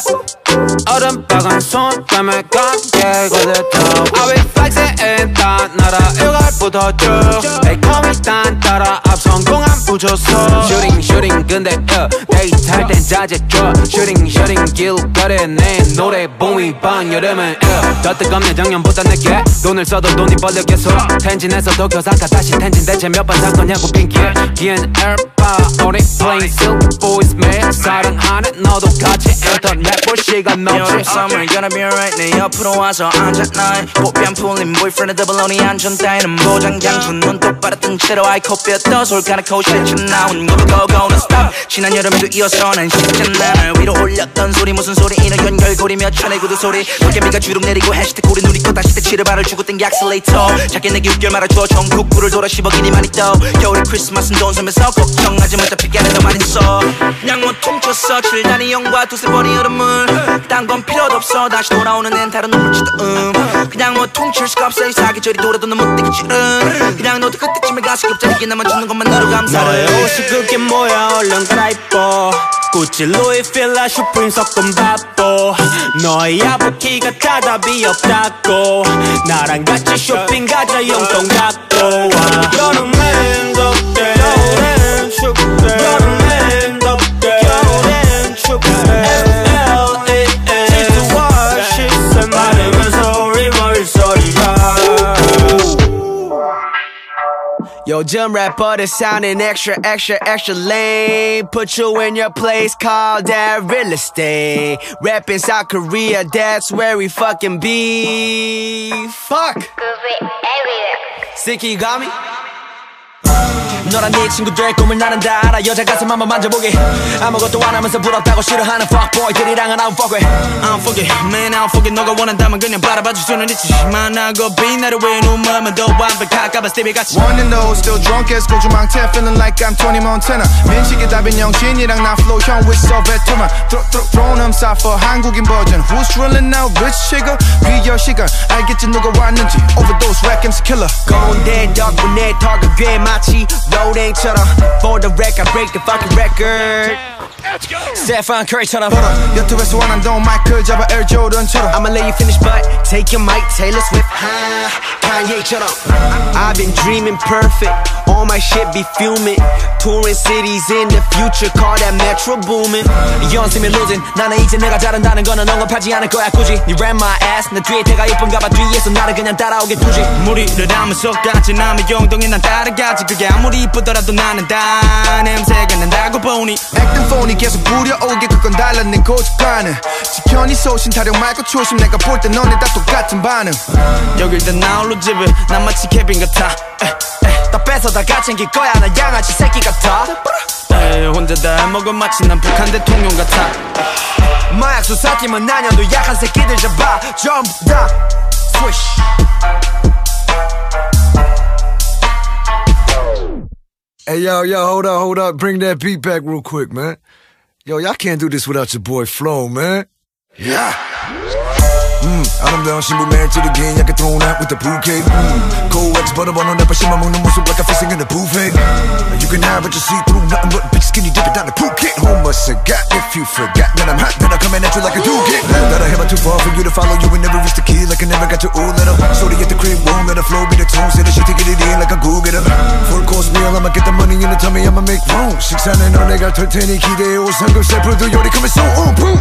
얼음 빨간 손 때문에 감게 거들떠 I be flexing 딴 나라 일괄부터 쭉 베이컴이 딴 따라 앞 성공 한 부조소 슈팅 슈팅 근데 uh, 데이트 할 땐 자제줘. 슈팅 슈팅 길거리에 내 노래 봄이 방 여름은 uh, 더 뜨겁네 작년보다 내게. 돈을 써도 돈이 벌려 계속. 텐진에서 도쿄 사카 다시 텐진. 대체 몇 번 산 거냐고 핑계 비엔 에어바 우리 playing silk boys 매일 사랑하는 너도 같이 인터넷 볼 시간
Yo,
넘치
summer gonna be alright. 내 옆으로 와서 앉아 날 꽃뱀 풀린 boyfriend 더블로니 안전 따위는 모장 양준 눈 똑바로 뜬 채로 아이코피어 떠 솔가락 코 실춘 나온 go go no stop 지난 여름에도 이어서 난 쉽잖아 날 위로 올렸던 소리. 무슨 소리? 이는 연결고리 몇 천의 구두 소리. 도깨비가 주룩 내리고 해시태그 우리 눈이 고 다시 대치를 발을 주고 땡기 악셀레이터 작게 내게 6개월 말아줘. 전국구를 돌아 10억이니 많이 떠. 겨울에 크리스마스는 돈 쓰면서 걱정하지 마 잡히게 안에 더 많이 써. 뭐 퉁쳤어 칠단이 영과 두세 번이 흐름을. 딴건 필요도 없어. 다시 돌아오는 앤 다른 눈물치도 음. 그냥 뭐 퉁칠 수가 없어. 이 사계절이 돌아도 너무 땡기지 음. 그냥 너도 그때쯤에 가서 급자리게 남아 주는 것만으로 감사를
너의 옷이 그게 뭐야? 얼른 갈아입어 구찌 루이 필라 슈프림 섞은 바보 너의 아부키가 다 답이 없다고. 나랑 같이 쇼핑 가자 용돈 갖고 와. 여름엔 덥게 겨울엔 춥게 여름엔 덥게 겨울엔 춥게
요즘 래퍼들 sounding extra extra extra lame Put you in your place call that real estate Rapping South Korea that's where we fucking be Fuck Sticky got me? 너랑 네 친구들 꿈을 나는 다 알아 여자 가슴 한번 만져보게 아무것도 안 하면서 부럽다고 싫어하는 fuckboy들이랑은 I don't fuck with
I don't forget, man, I don't forget 너가 원한다면 그냥 바라봐줄 수는 있지 만나고 비나를 왜 눈물만 더 완벽할까봐 스티비 같이
One and those still drunk as 고주망태 feeling like I'm Tony Montana 민식이 답인 영신이랑 나 flow 형 with so veteran throw throw thrown them side for 한국인 버전 Who's drilling out rich chica 비열 시간 알겠지 누가 왔는지 overdose rackham's killer
꼰대 덕분에 꽤마 치 로댕처럼 For the record break the fucking record Stephen Curry처럼
유튜브에서 원한던 마이클 잡아 Air Jordan처럼
I'ma let you finish but take your mic Taylor Swift 하, Kanye처럼 I've been dreaming perfect All my shit be fuming Touring cities in the future Call that metro booming 연습이 losing 나는 이제 내가 잘한다는 거는 언급하지 않을 거야 굳이 You ran my ass 내 뒤에 태가 예쁜가 봐 뒤에서 나를 그냥 따라오게 두지
무리를 하면서 같이 남의 영동에 난 따라가지 그게 아무리 이쁘더라도 나는 다 냄새가 난다고 보니.
Acting phony 계속 부려오게 그건 달라낸 고집관은 지켜니 소신 타령 말고 초심 내가 볼 때 너네 다 똑같은 반응.
여길 다 나홀로 집에 난 마치 케빈 같아.
다 뺏어 다 챙길 거야 나 양아치 새끼 같아.
에이, 혼자 다 해먹어 마치 난 북한 대통령 같아.
마약 수사팀은 나년도 약한 새끼들 잡아. 전부 다 Swish
Hey, yo, yo, hold up, hold up. Bring that beat back real quick, man. Yo, y'all can't do this without your boy Flo, man. Yeah. 음, 아름다운 신부맨 찌르긴 약간 thrown out with the bouquet 음, coex 버너버너 내 발심만 먹는 모습 like I'm facing in a buffet You can have what you see through nothing but big skinny dipping down the Phuket Who must have got if you forgot that I'm hot Then I'm coming at you like a dookie That I have too far for you to follow You and never reach the key like I never got your ooh little Sorry at the crib, won't let the flow be the tone Say that shit to get it in like a go getter Full course meal, I'ma get the money in the tummy I'ma make room 식사는 너 내가 털 테니 기대해 오 삼겹살 프로도 요리 coming soon 음, boom.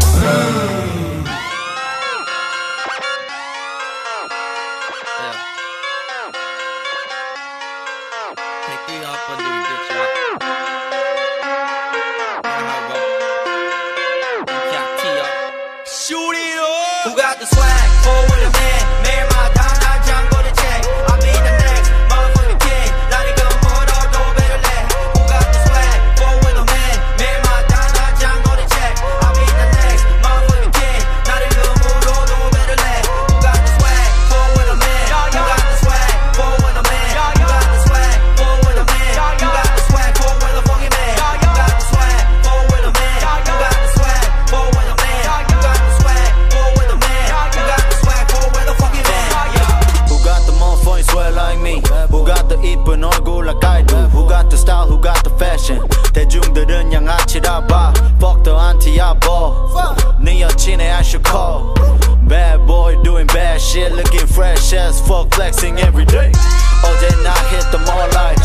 that's call. Bad boy doing bad shit, looking fresh as fuck, flexing every day. All day I hit the mall like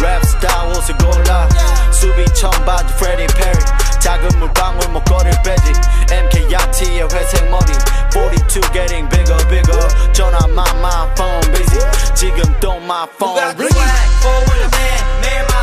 Rap style 옷을 골라 수비 by the Freddy Perry. 작은 물방울 목걸이 빼지 MK 야티의 회색 money. 42 getting bigger bigger. 전화만 my phone busy. 지금 또 my phone ringing
Forward
a
man, man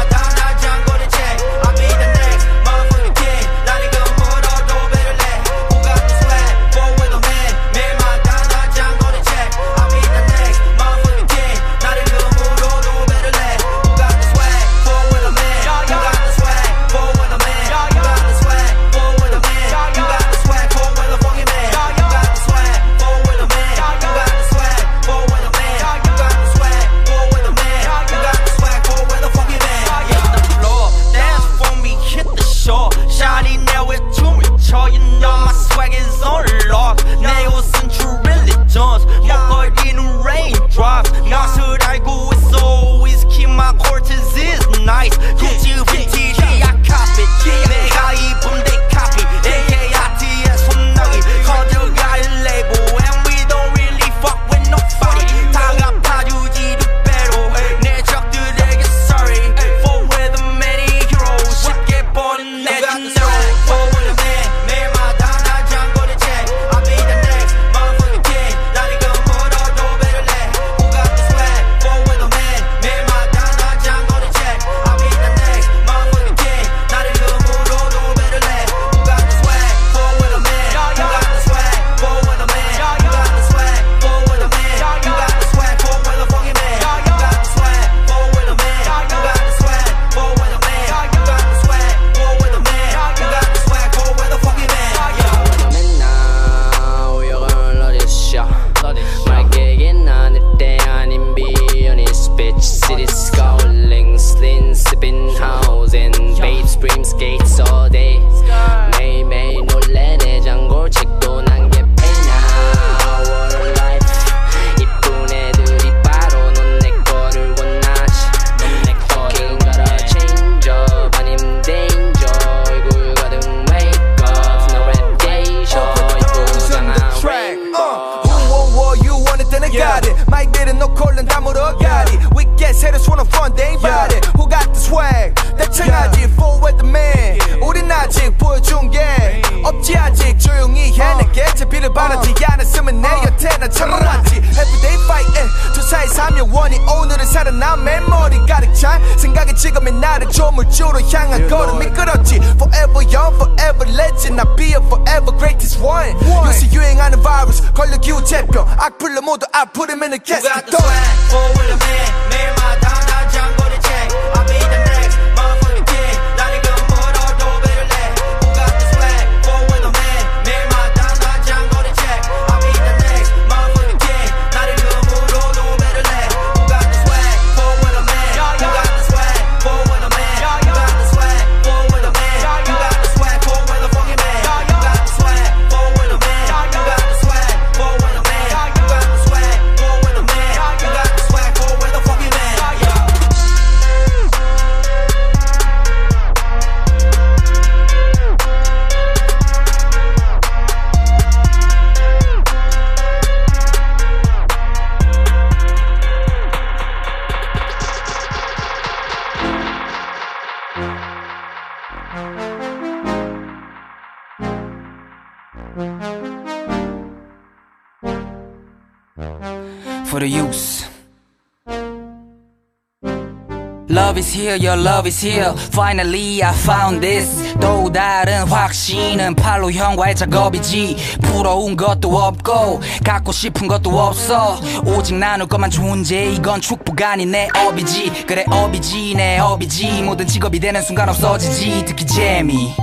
here, your love is here. Finally, I found this. 또 다른 확신은 팔로 형과의 작업이지. 부러운 것도 없고, 갖고 싶은 것도 없어. 오직 나눌 것만 존재. 이건 축복 아닌 내 업이지. 그래, 업이지, 내 업이지. 모든 직업이 되는 순간 없어지지. 특히 재미.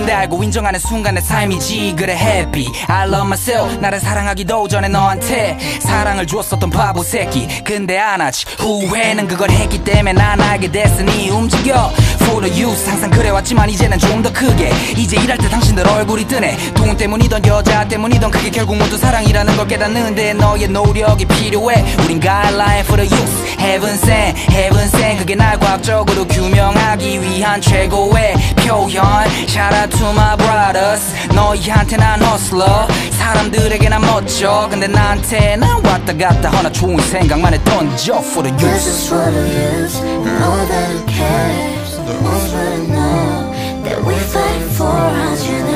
근데 알고 인정하는 순간 내 삶이지. 그래 happy. I love myself. 나를 사랑하기도 전에 너한테 사랑을 주었었던 바보 새끼. 근데 안 하지 후회는 그걸 했기 때문에 난 알게 됐으니 움직여 For the youth 항상 그래왔지만 이제는 좀 더 크게 이제 일할 때 당신들 얼굴이 뜨네 돈 때문이던 여자 때문이던 그게 결국 모두 사랑이라는 걸 깨닫는데 너의 노력이 필요해 우린 guideline for the youth Heaven sent Heaven sent 그게 날 과학적으로 규명하기 위한 최고의 표현 Shout out to my brothers 너희한테 난 hustler 사람들에게 난 멋져 근데 나한테 난 왔다 갔다 하나 좋은 생각만 해 던져 For the
This
youth
is for the youth and all that who cares. The ones that know that we fighting for our generation,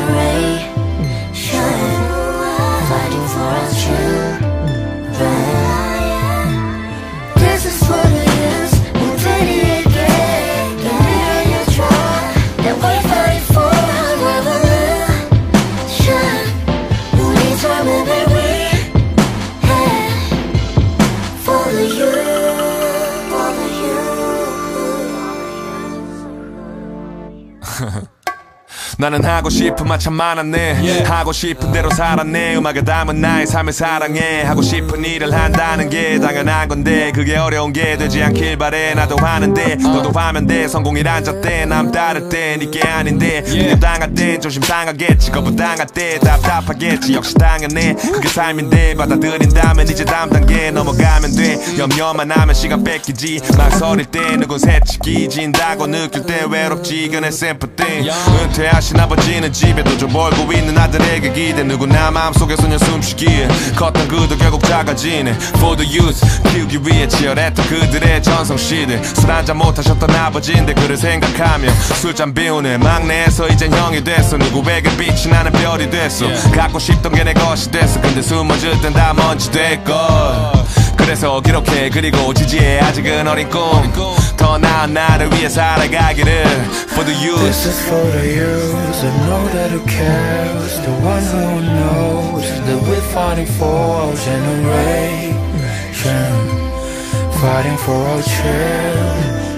나는 하고 싶은 말 참 많았네. 하고 싶은 대로 살았네. 음악에 담은 나의 삶을 사랑해. 하고 싶은 일을 한다는 게 당연한 건데 그게 어려운 게 되지 않길 바래. 나도 하는데 너도 하면 돼. 성공이란 잣대. 남 따를 땐 이게 아닌데 누구 당할 땐 조심 당하겠지. 거부 당할 때 답답하겠지. 역시 당연해. 그게 삶인데 받아들인다면 이제 다음 단계 넘어가면 돼. 염려만 하면 시간 뺏기지. 망설일 때 누군 새치기 진다고 느낄 때 외롭지. 이건 sympathy 은퇴하신 아버지는 집에도 좀 벌고 있는 아들에게 기대. 누구나 마음속에 소녀 숨쉬기에 컸던 그도 결국 작아지네. For the youth 키우기 위해 치열했던 그들의 전성시대. 술 한잔 못하셨던 아버지인데 그를 생각하며 술잔 비우네. 막내에서 이젠 형이 됐어. 누구에게 빛이 나는 별이 됐어. 갖고 싶던 게 내 것이 됐어. 근데 숨어질 땐 다 먼지 될걸 그래서 기록해 그리고 지지해 아직은 어린 꿈더 나은 나를 위해 살아가기를 For the youth
This is for the youth that know that who cares The one who knows that we're fighting for our generation Fighting for our children